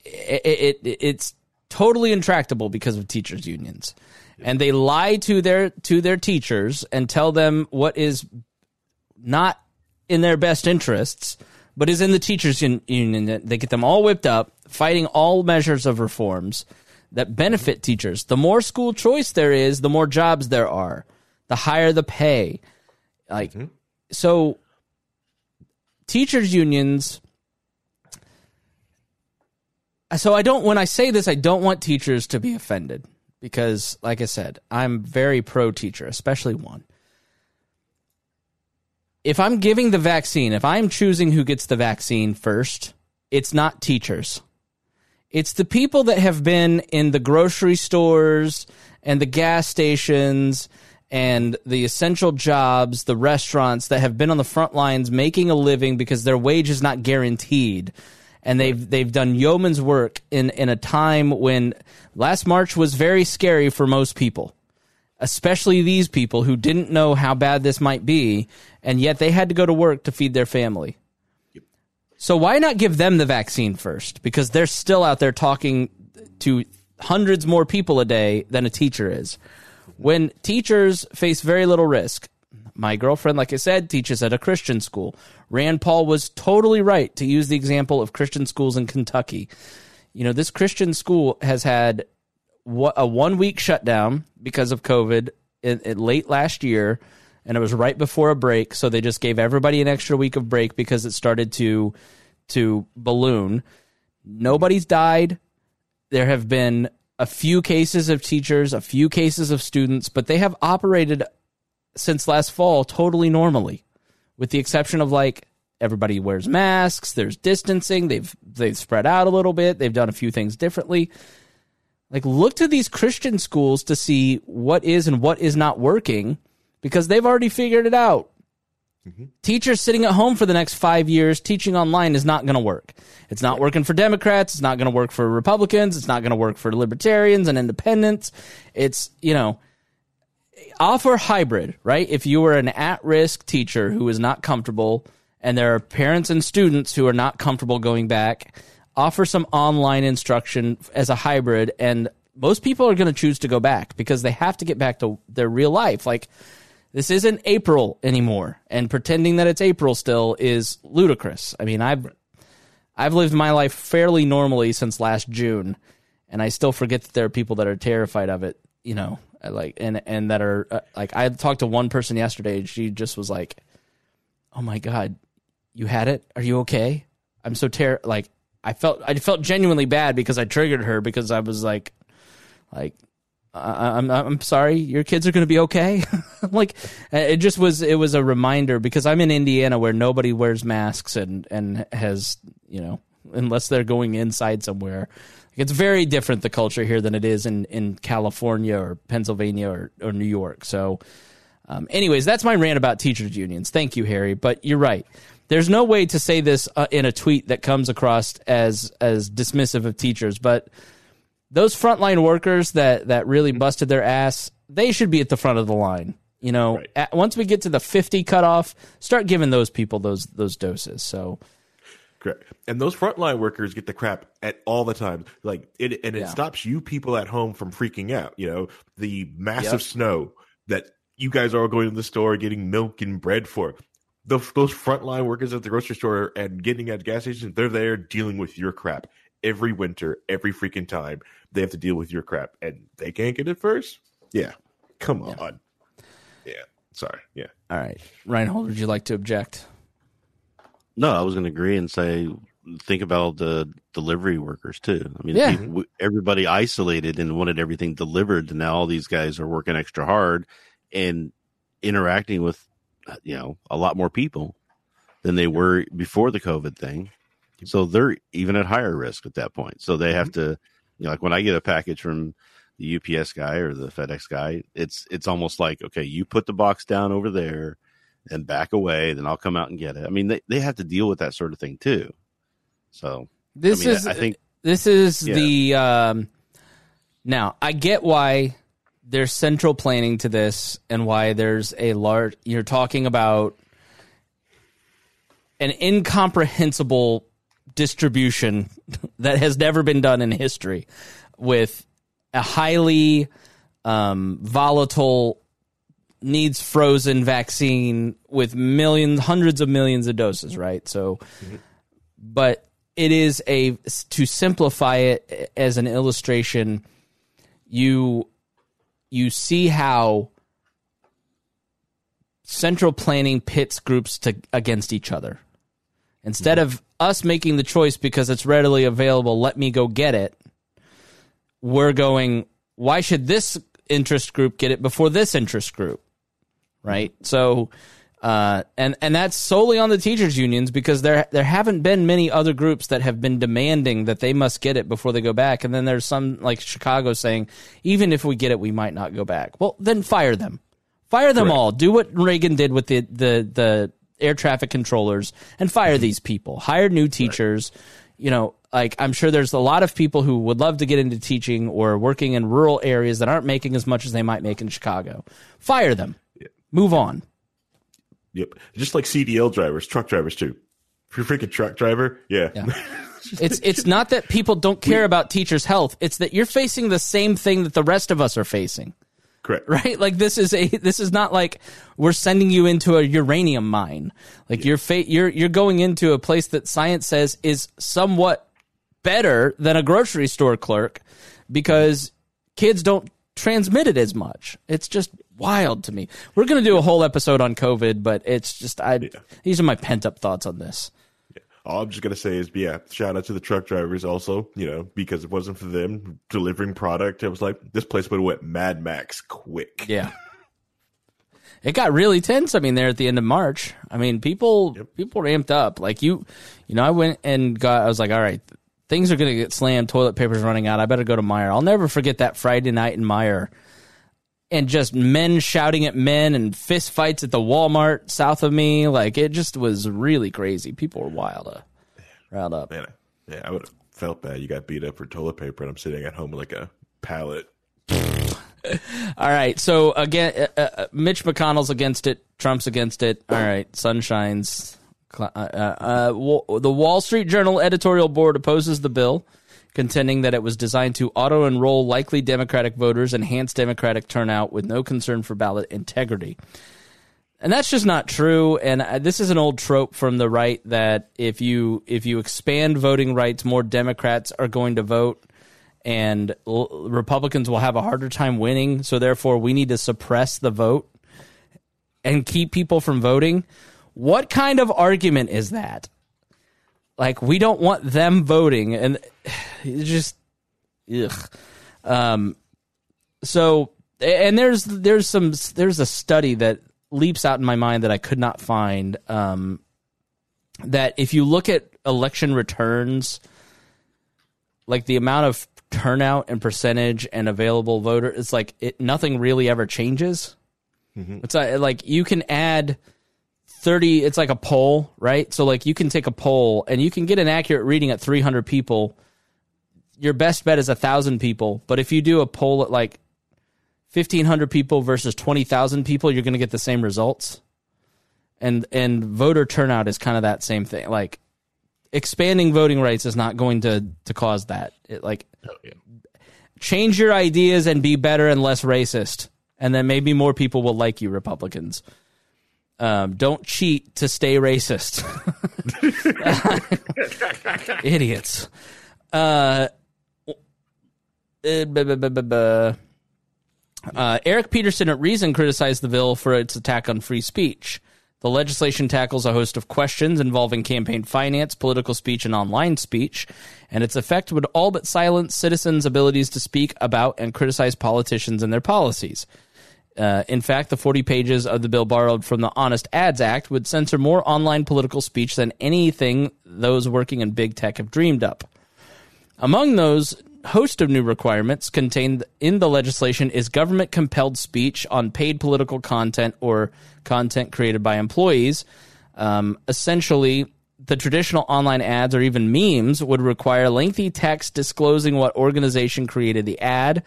It, it, it it's totally intractable because of teachers unions, and they lie to their to their teachers and tell them what is not in their best interests, but is in the teachers un- union. They get them all whipped up, fighting all measures of reforms that benefit teachers. The more school choice there is, the more jobs there are, the higher the pay. Like mm-hmm. so, teachers unions. So I don't. When I say this, I don't want teachers to be offended because, like I said, I'm very pro teacher, especially one if I'm giving the vaccine, if I'm choosing who gets the vaccine first, it's not teachers. It's the people that have been in the grocery stores and the gas stations and the essential jobs, the restaurants that have been on the front lines making a living because their wage is not guaranteed. And they've they've done yeoman's work in, in a time when last March was very scary for most people especially these people who didn't know how bad this might be, and yet they had to go to work to feed their family. So why not give them the vaccine first? Because they're still out there talking to hundreds more people a day than a teacher is. When teachers face very little risk, my girlfriend, like I said, teaches at a Christian school. Rand Paul was totally right to use the example of Christian schools in Kentucky. You know, this Christian school has had a one week shutdown because of COVID in, in late last year, and it was right before a break. So they just gave everybody an extra week of break because it started to to balloon. Nobody's died. There have been a few cases of teachers, a few cases of students, but they have operated since last fall totally normally, with the exception of like everybody wears masks. There's distancing. They've they've spread out a little bit. They've done a few things differently like look to these christian schools to see what is and what is not working because they've already figured it out. Mm-hmm. Teachers sitting at home for the next five years teaching online is not going to work. It's not working for democrats it's not going to work for republicans it's not going to work for libertarians and independents. It's you know offer hybrid right? If you are an at-risk teacher who is not comfortable and there are parents and students who are not comfortable going back offer some online instruction as a hybrid and most people are going to choose to go back because they have to get back to their real life. Like this isn't april anymore and pretending that it's april still is ludicrous. I mean i've i've lived my life fairly normally since last june and i still forget that there are people that are terrified of it you know like and and that are uh, like i talked to one person yesterday and she just was like oh my god you had it? Are you okay? I'm so ter like i felt i felt genuinely bad because i triggered her because i was like like I, I'm I'm sorry, your kids are going to be okay. like it just was it was a reminder because I'm in Indiana where nobody wears masks and and has you know unless they're going inside somewhere. It's very different the culture here than it is in in California or Pennsylvania or or New York. So. Um, anyways, that's my rant about teachers unions. Thank you, Harry. But you're right. There's no way to say this uh, in a tweet that comes across as as dismissive of teachers, but those frontline workers that that really busted their ass, they should be at the front of the line. You know, Right. at, once we get to the 50 cutoff, start giving those people those those doses. So, Correct. And those frontline workers get the crap at all the time. Like it, and it Yeah. stops you people at home from freaking out. You know, the massive Yep. snow that you guys are all going to the store getting milk and bread for. Those those frontline workers at the grocery store and getting at gas stations, they're there dealing with your crap every winter, every freaking time. They have to deal with your crap, and they can't get it first. Yeah, come on. Yeah, sorry. Yeah, all right, Reinhold, would you like to object? No, I was going to agree and say, think about the delivery workers too. I mean, Yeah. people- everybody isolated and wanted everything delivered, and now all these guys are working extra hard and interacting with, you know, a lot more people than they were before the COVID thing. So they're even at higher risk at that point. So they have to, you know, like when I get a package from the UPS guy or the FedEx guy, it's it's almost like, okay, you put the box down over there and back away, then I'll come out and get it. I mean, they, they have to deal with that sort of thing too. So This I mean, is I think this is Yeah. the um, now I get why there's central planning to this and why there's a large you're talking about an incomprehensible distribution that has never been done in history with a highly um, volatile needs frozen vaccine with millions hundreds of millions of doses right? So but it is a to simplify it as an illustration you you see how central planning pits groups to against each other. Instead of us making the choice because it's readily available let me go get it we're going why should this interest group get it before this interest group? Right? So uh, and and that's solely on the teachers unions because there there haven't been many other groups that have been demanding that they must get it before they go back. And then there's some like Chicago saying even if we get it we might not go back. Well then fire them. Fire them all. Do what Reagan did with the the the air traffic controllers and fire these people. Hire new teachers. You know like I'm sure there's a lot of people who would love to get into teaching or working in rural areas that aren't making as much as they might make in Chicago. Fire them. Move on yep. Just like CDL drivers, truck drivers too. If you're a freaking truck driver, yeah, It's it's not that people don't care about teachers' health. It's that you're facing the same thing that the rest of us are facing, correct. right? Like this is a this is not like we're sending you into a uranium mine. Like you're fa- you're you're going into a place that science says is somewhat better than a grocery store clerk because kids don't transmit it as much. It's just wild to me. We're going to do a whole episode on COVID, but it's just I these are my pent up thoughts on this. All I'm just gonna say is, yeah, shout out to the truck drivers also. You know, because it wasn't for them delivering product, it was like this place would have went Mad Max quick. Yeah. It got really tense. I mean, there at the end of March. I mean, people people ramped up. Like you, you know, I went and got. I was like, all right, things are going to get slammed. Toilet paper's running out. I better go to Meijer. I'll never forget that Friday night in Meijer, and just men shouting at men and fist fights at the Walmart south of me. Like it just was really crazy. People were wild, uh, riled up. Man, yeah, I would have felt bad. You got beat up for toilet paper, and I'm sitting at home with like a pallet. All right. So again, uh, uh, Mitch McConnell's against it. Trump's against it. All right. Sunshine's. Uh, uh, uh, the Wall Street Journal editorial board opposes the bill, contending that it was designed to auto enroll likely Democratic voters, enhance Democratic turnout with no concern for ballot integrity. And that's just not true. And uh, this is an old trope from the right that if you if you expand voting rights, more Democrats are going to vote and l- Republicans will have a harder time winning. So therefore, we need to suppress the vote and keep people from voting. What kind of argument is that? Like we don't want them voting, and it's just, ugh. Um, so and there's there's some there's a study that leaps out in my mind that I could not find. Um, that if you look at election returns, like the amount of turnout and percentage and available voter, it's like it nothing really ever changes. It's uh, like you can add 30 it's like a poll right? So like you can take a poll and you can get an accurate reading at 300 people. Your best bet is a thousand people but if you do a poll at like 1500 people versus 20000 people you're going to get the same results. And and voter turnout is kind of that same thing. Like expanding voting rights is not going to to cause that. It like oh, change your ideas and be better and less racist and then maybe more people will like you republicans um, don't cheat to stay racist. Idiots. Uh, uh. Uh, Eric Peterson at Reason criticized the bill for its attack on free speech. The legislation tackles a host of questions involving campaign finance, political speech, and online speech, and its effect would all but silence citizens' abilities to speak about and criticize politicians and their policies. Uh, in fact, the 40 pages of the bill borrowed from the Honest Ads Act would censor more online political speech than anything those working in big tech have dreamed up. Among those host of new requirements contained in the legislation is government compelled speech on paid political content or content created by employees. Um, essentially, the traditional online ads or even memes would require lengthy text disclosing what organization created the ad.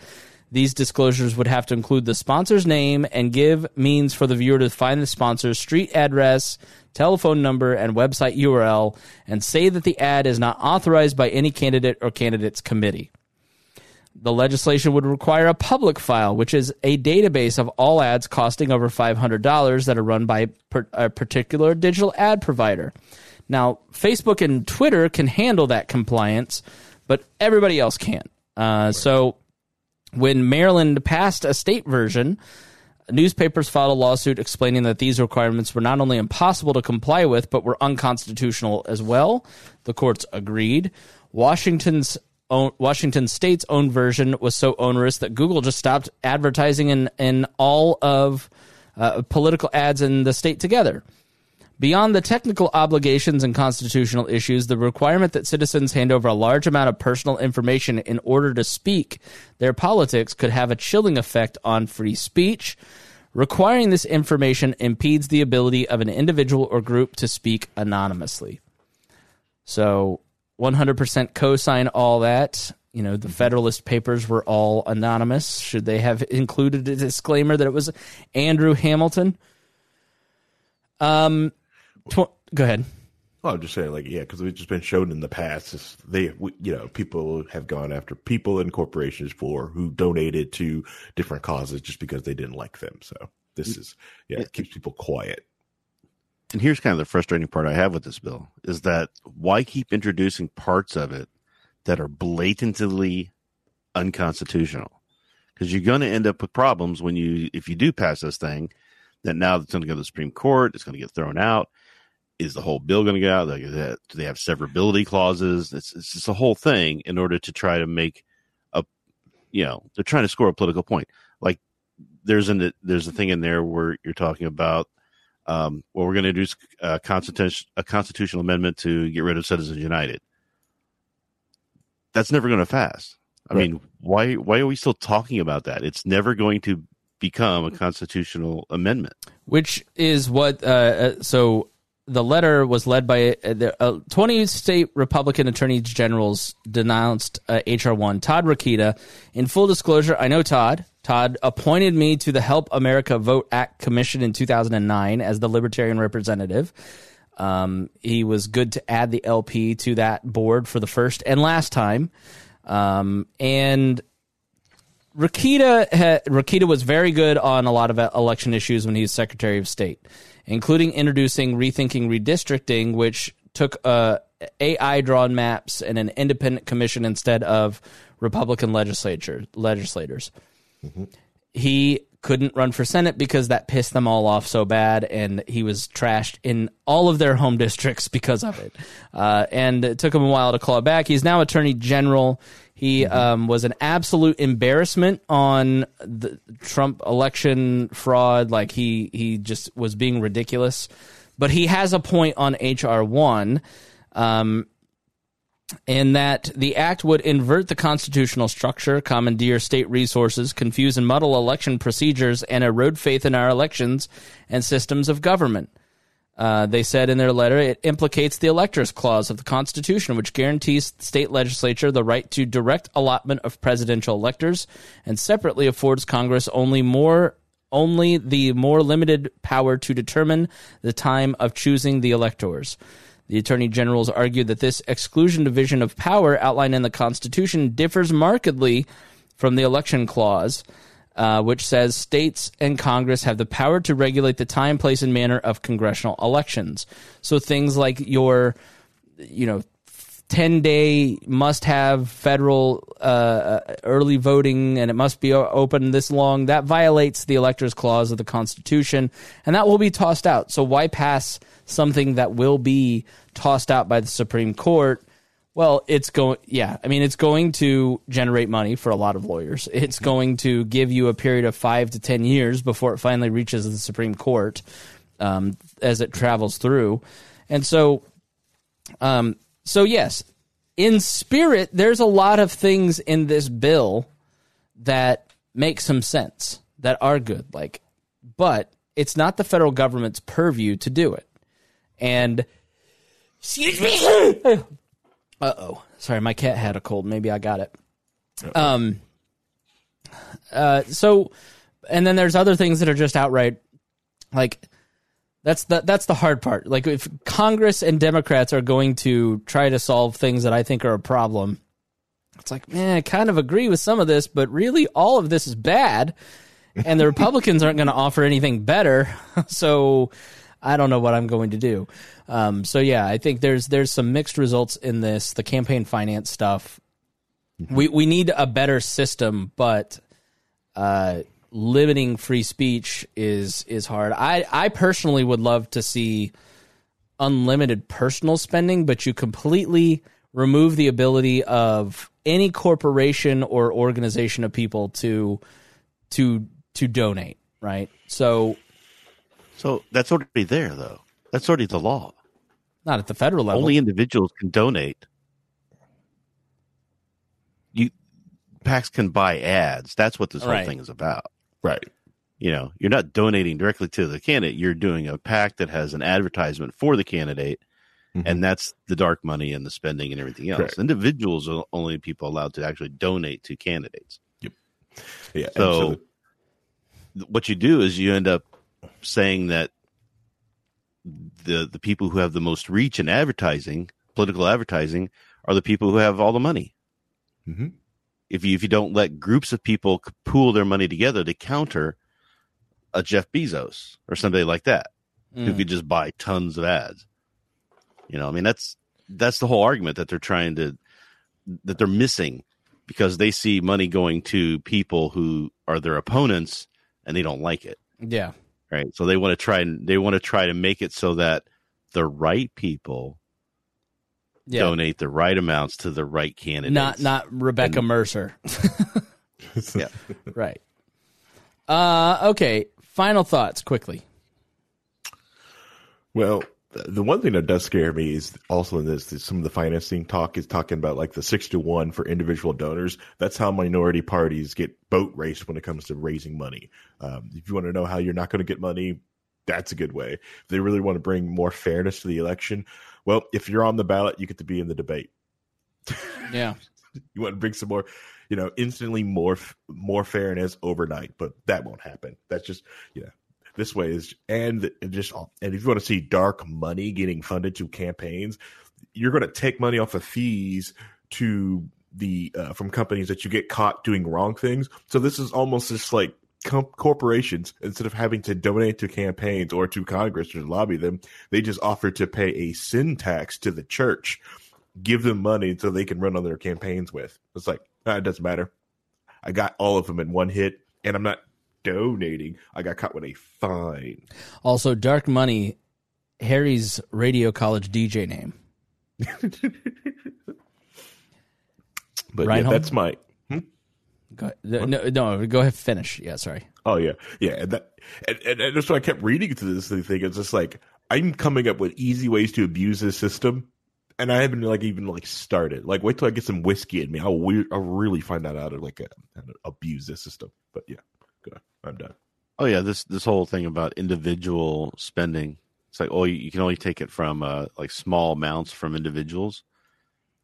These disclosures would have to include the sponsor's name and give means for the viewer to find the sponsor's street address, telephone number, and website URL, and say that the ad is not authorized by any candidate or candidates committee. The legislation would require a public file, which is a database of all ads costing over $500 that are run by a particular digital ad provider. Now, Facebook and Twitter can handle that compliance, but everybody else can't. Uh, so, when Maryland passed a state version, newspapers filed a lawsuit explaining that these requirements were not only impossible to comply with, but were unconstitutional as well. The courts agreed. Washington's Washington State's own version was so onerous that Google just stopped advertising in in all of uh, political ads in the state together. Beyond the technical obligations and constitutional issues, the requirement that citizens hand over a large amount of personal information in order to speak their politics could have a chilling effect on free speech. Requiring this information impedes the ability of an individual or group to speak anonymously. So, 100% co sign all that. You know, the Federalist Papers were all anonymous. Should they have included a disclaimer that it was Andrew Hamilton? Um, tw- go ahead. Well, I'm just saying, like, yeah, because it's just been shown in the past. it's- They, we- you know, people have gone after people and corporations for who donated to different causes just because they didn't like them. So this is, yeah, it keeps people quiet. And here's kind of the frustrating part I have with this bill is that why keep introducing parts of it that are blatantly unconstitutional? Because you're going to end up with problems when you, if you do pass this thing, that now it's going to go to the Supreme Court, it's going to get thrown out. Is the whole bill going to get out? Like, that- do they have severability clauses? It's, it's just a whole thing in order to try to make a, you know, they're trying to score a political point. Like, there's an there's a thing in there where you're talking about um, well, we're going to introduce a constitution, a constitutional amendment to get rid of Citizens United. That's never going to pass. I Right. mean, why why are we still talking about that? It's never going to become a constitutional amendment. which is what uh, uh, so the letter was led by uh, uh, 20 state republican attorneys generals denounced uh, hr1 todd Rokita. In full disclosure i know todd. Todd appointed me to the help america vote act commission in 2009 as the libertarian representative. Um, he was good to add the lp to that board for the first and last time. Um, and Rokita ha, Rokita was very good on a lot of election issues when he was Secretary of State, including introducing rethinking redistricting, which took uh, AI drawn maps and an independent commission instead of Republican legislature legislators. He couldn't run for Senate because that pissed them all off so bad, and he was trashed in all of their home districts because of it. Uh, and it took him a while to claw back. He's now Attorney General. He um, was an absolute embarrassment on the Trump election fraud. Like he he just was being ridiculous. But he has a point on HR one. Um, in that the act would invert the constitutional structure, commandeer state resources, confuse and muddle election procedures, and erode faith in our elections and systems of government. Uh, they said in their letter it implicates the electors clause of the Constitution, which guarantees the state legislature the right to direct allotment of presidential electors, and separately affords Congress only more only the more limited power to determine the time of choosing the electors. The Attorney Generals argued that this exclusion division of power outlined in the Constitution differs markedly from the election clause, uh, which says states and Congress have the power to regulate the time, place, and manner of congressional elections. So things like your, you know, 10 day must have federal uh, early voting and it must be open this long that violates the electors clause of the constitution and that will be tossed out so why pass something that will be tossed out by the Supreme Court, well, it's going, yeah, I mean, it's going to generate money for a lot of lawyers. It's going to give you a period of five to 10 years before it finally reaches the Supreme Court um, as it travels through. And so, um, so yes, in spirit, there's a lot of things in this bill that make some sense, that are good. Like, but it's not the federal government's purview to do it. And excuse me. uh oh. Sorry, my cat had a cold. Maybe I got it. Um. Uh. So, and then there's other things that are just outright like that's the that's the hard part. Like if Congress and Democrats are going to try to solve things that I think are a problem, it's like, man, I kind of agree with some of this, but really all of this is bad, and the Republicans aren't going to offer anything better. So I don't know what I'm going to do. Um, so yeah, I think there's there's some mixed results in this. The campaign finance stuff. Mm-hmm. We we need a better system, but uh, limiting free speech is is hard. I I personally would love to see unlimited personal spending, but you completely remove the ability of any corporation or organization of people to to to donate, right? So so that's already there, though. That's already the law. Not at the federal level. Only individuals can donate. You PACs can buy ads. That's what this whole Right. thing is about. Right. You know, you're not donating directly to the candidate. You're doing a PAC that has an advertisement for the candidate, mm-hmm. and that's the dark money and the spending and everything else. Correct. Individuals are only people allowed to actually donate to candidates. Yep. Yeah. and So, the- what you do is you end up saying that the the people who have the most reach in advertising, political advertising, are the people who have all the money. Mhm. If you if you don't let groups of people pool their money together to counter a Jeff Bezos or somebody like that who Mm. could just buy tons of ads, you know, I mean that's that's the whole argument that they're trying to that they're missing because they see money going to people who are their opponents and they don't like it yeah. Right so they want to try and they want to try to make it so that the right people Yeah. donate the right amounts to the right candidates Not not Rebekah Mercer. yeah right. Uh okay. Final thoughts quickly. Well, th- the one thing that does scare me is also in this, is some of the financing talk is talking about like the six to one for individual donors. That's how minority parties get boat raced when it comes to raising money. Um, if you want to know how you're not going to get money, that's a good way. If they really want to bring more fairness to the election, well, if you're on the ballot, you get to be in the debate. Yeah. You want to bring some more, you know, instantly more more fairness overnight, but that won't happen. That's just, you know, this way is and just and if you want to see dark money getting funded to campaigns, you're going to take money off of fees to the uh, from companies that you get caught doing wrong things. So this is almost just like corporations instead of having to donate to campaigns or to Congress to lobby them, they just offer to pay a sin tax to the church, give them money so they can run on their campaigns with. It's like ah, it doesn't matter. I got all of them in one hit, and I'm not donating, I got caught with a fine. Also, Dark Money, Harry's radio college DJ name. But Reinhold? yeah, that's my. Go, no, no, go ahead. Finish. Yeah, sorry. Oh yeah, yeah, and that and, and, and that's why I kept reading through this thing. It's just like I'm coming up with easy ways to abuse this system, and I haven't like even like started. Like, wait till I get some whiskey in me. I'll we- I'll really find out how to like uh, how to abuse this system. But yeah, good. I'm done. Oh yeah, this this whole thing about individual spending. It's like, oh, you, can only take it from uh, like small amounts from individuals.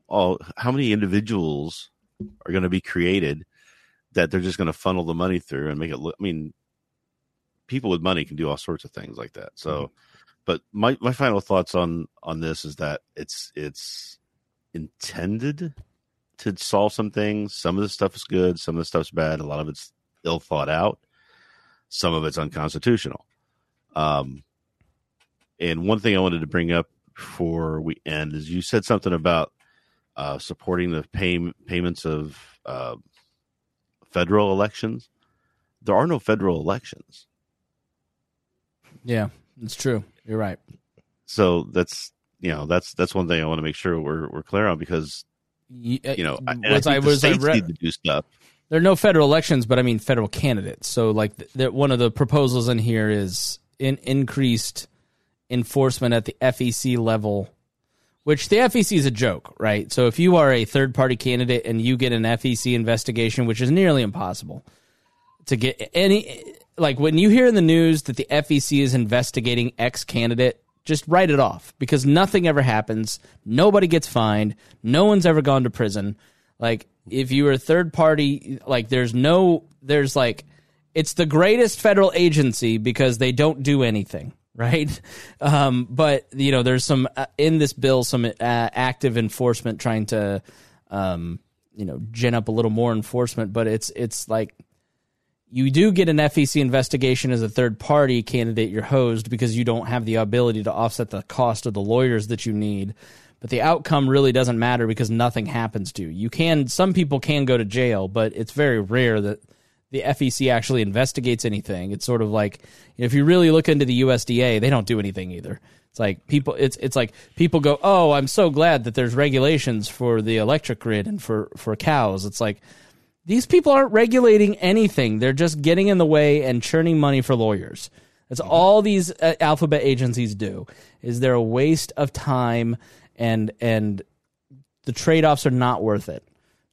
Oh, how many individuals are going to be created that they're just going to funnel the money through and make it look? I mean, people with money can do all sorts of things like that. So, but my my final thoughts on on this is that it's it's intended to solve some things. Some of the stuff is good, some of the stuff's bad. A lot of it's ill thought out. Some of it's unconstitutional. Um, and one thing I wanted to bring up before we end is you said something about uh, supporting the pay, payments of uh, federal elections. There are no federal elections. Yeah, it's true. You're right. So that's you know that's that's one thing I want to make sure we're we're clear on because You, you know I, I I the was I states re- need to do stuff. There are no federal elections, but I mean federal candidates. So like one of the proposals in here is in increased enforcement at the FEC level, which the FEC is a joke, right? So if you are a third party candidate and you get an FEC investigation, which is nearly impossible to get any like when you hear in the news that the FEC is investigating X candidate, just write it off because nothing ever happens. Nobody gets fined. No one's ever gone to prison. Like if you a third party, like there's no, there's like, it's the greatest federal agency because they don't do anything, right? Um, but you know, there's some uh, in this bill some uh, active enforcement trying to, um, you know, gin up a little more enforcement. But it's it's like you do get an FEC investigation as a third party candidate, you're hosed because you don't have the ability to offset the cost of the lawyers that you need. But the outcome really doesn't matter because nothing happens to you. You can, some people can go to jail, but it's very rare that the FEC actually investigates anything. It's sort of like if you really look into the USDA, they don't do anything either. It's like people it's it's like people go, "Oh, I'm so glad that there's regulations for the electric grid and for for cows." It's like these people aren't regulating anything. They're just getting in the way and churning money for lawyers. That's all these uh, alphabet agencies do. Is they're a waste of time and and the trade-offs are not worth it.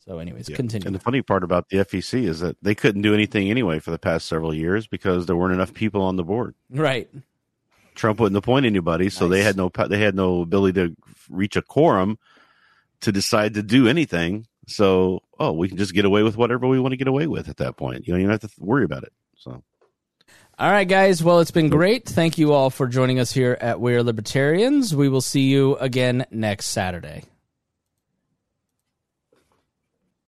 So anyways, continue. And the funny part about the FEC is that they couldn't do anything anyway for the past several years because there weren't enough people on the board. right. Trump wouldn't appoint anybody, so they had no they had no ability to reach a quorum to decide to do anything. So, oh, we can just get away with whatever we want to get away with at that point. You know, you don't have to worry about it. So, All right, guys. Well, it's been great. Thank you all for joining us here at We're Libertarians. We will see you again next Saturday.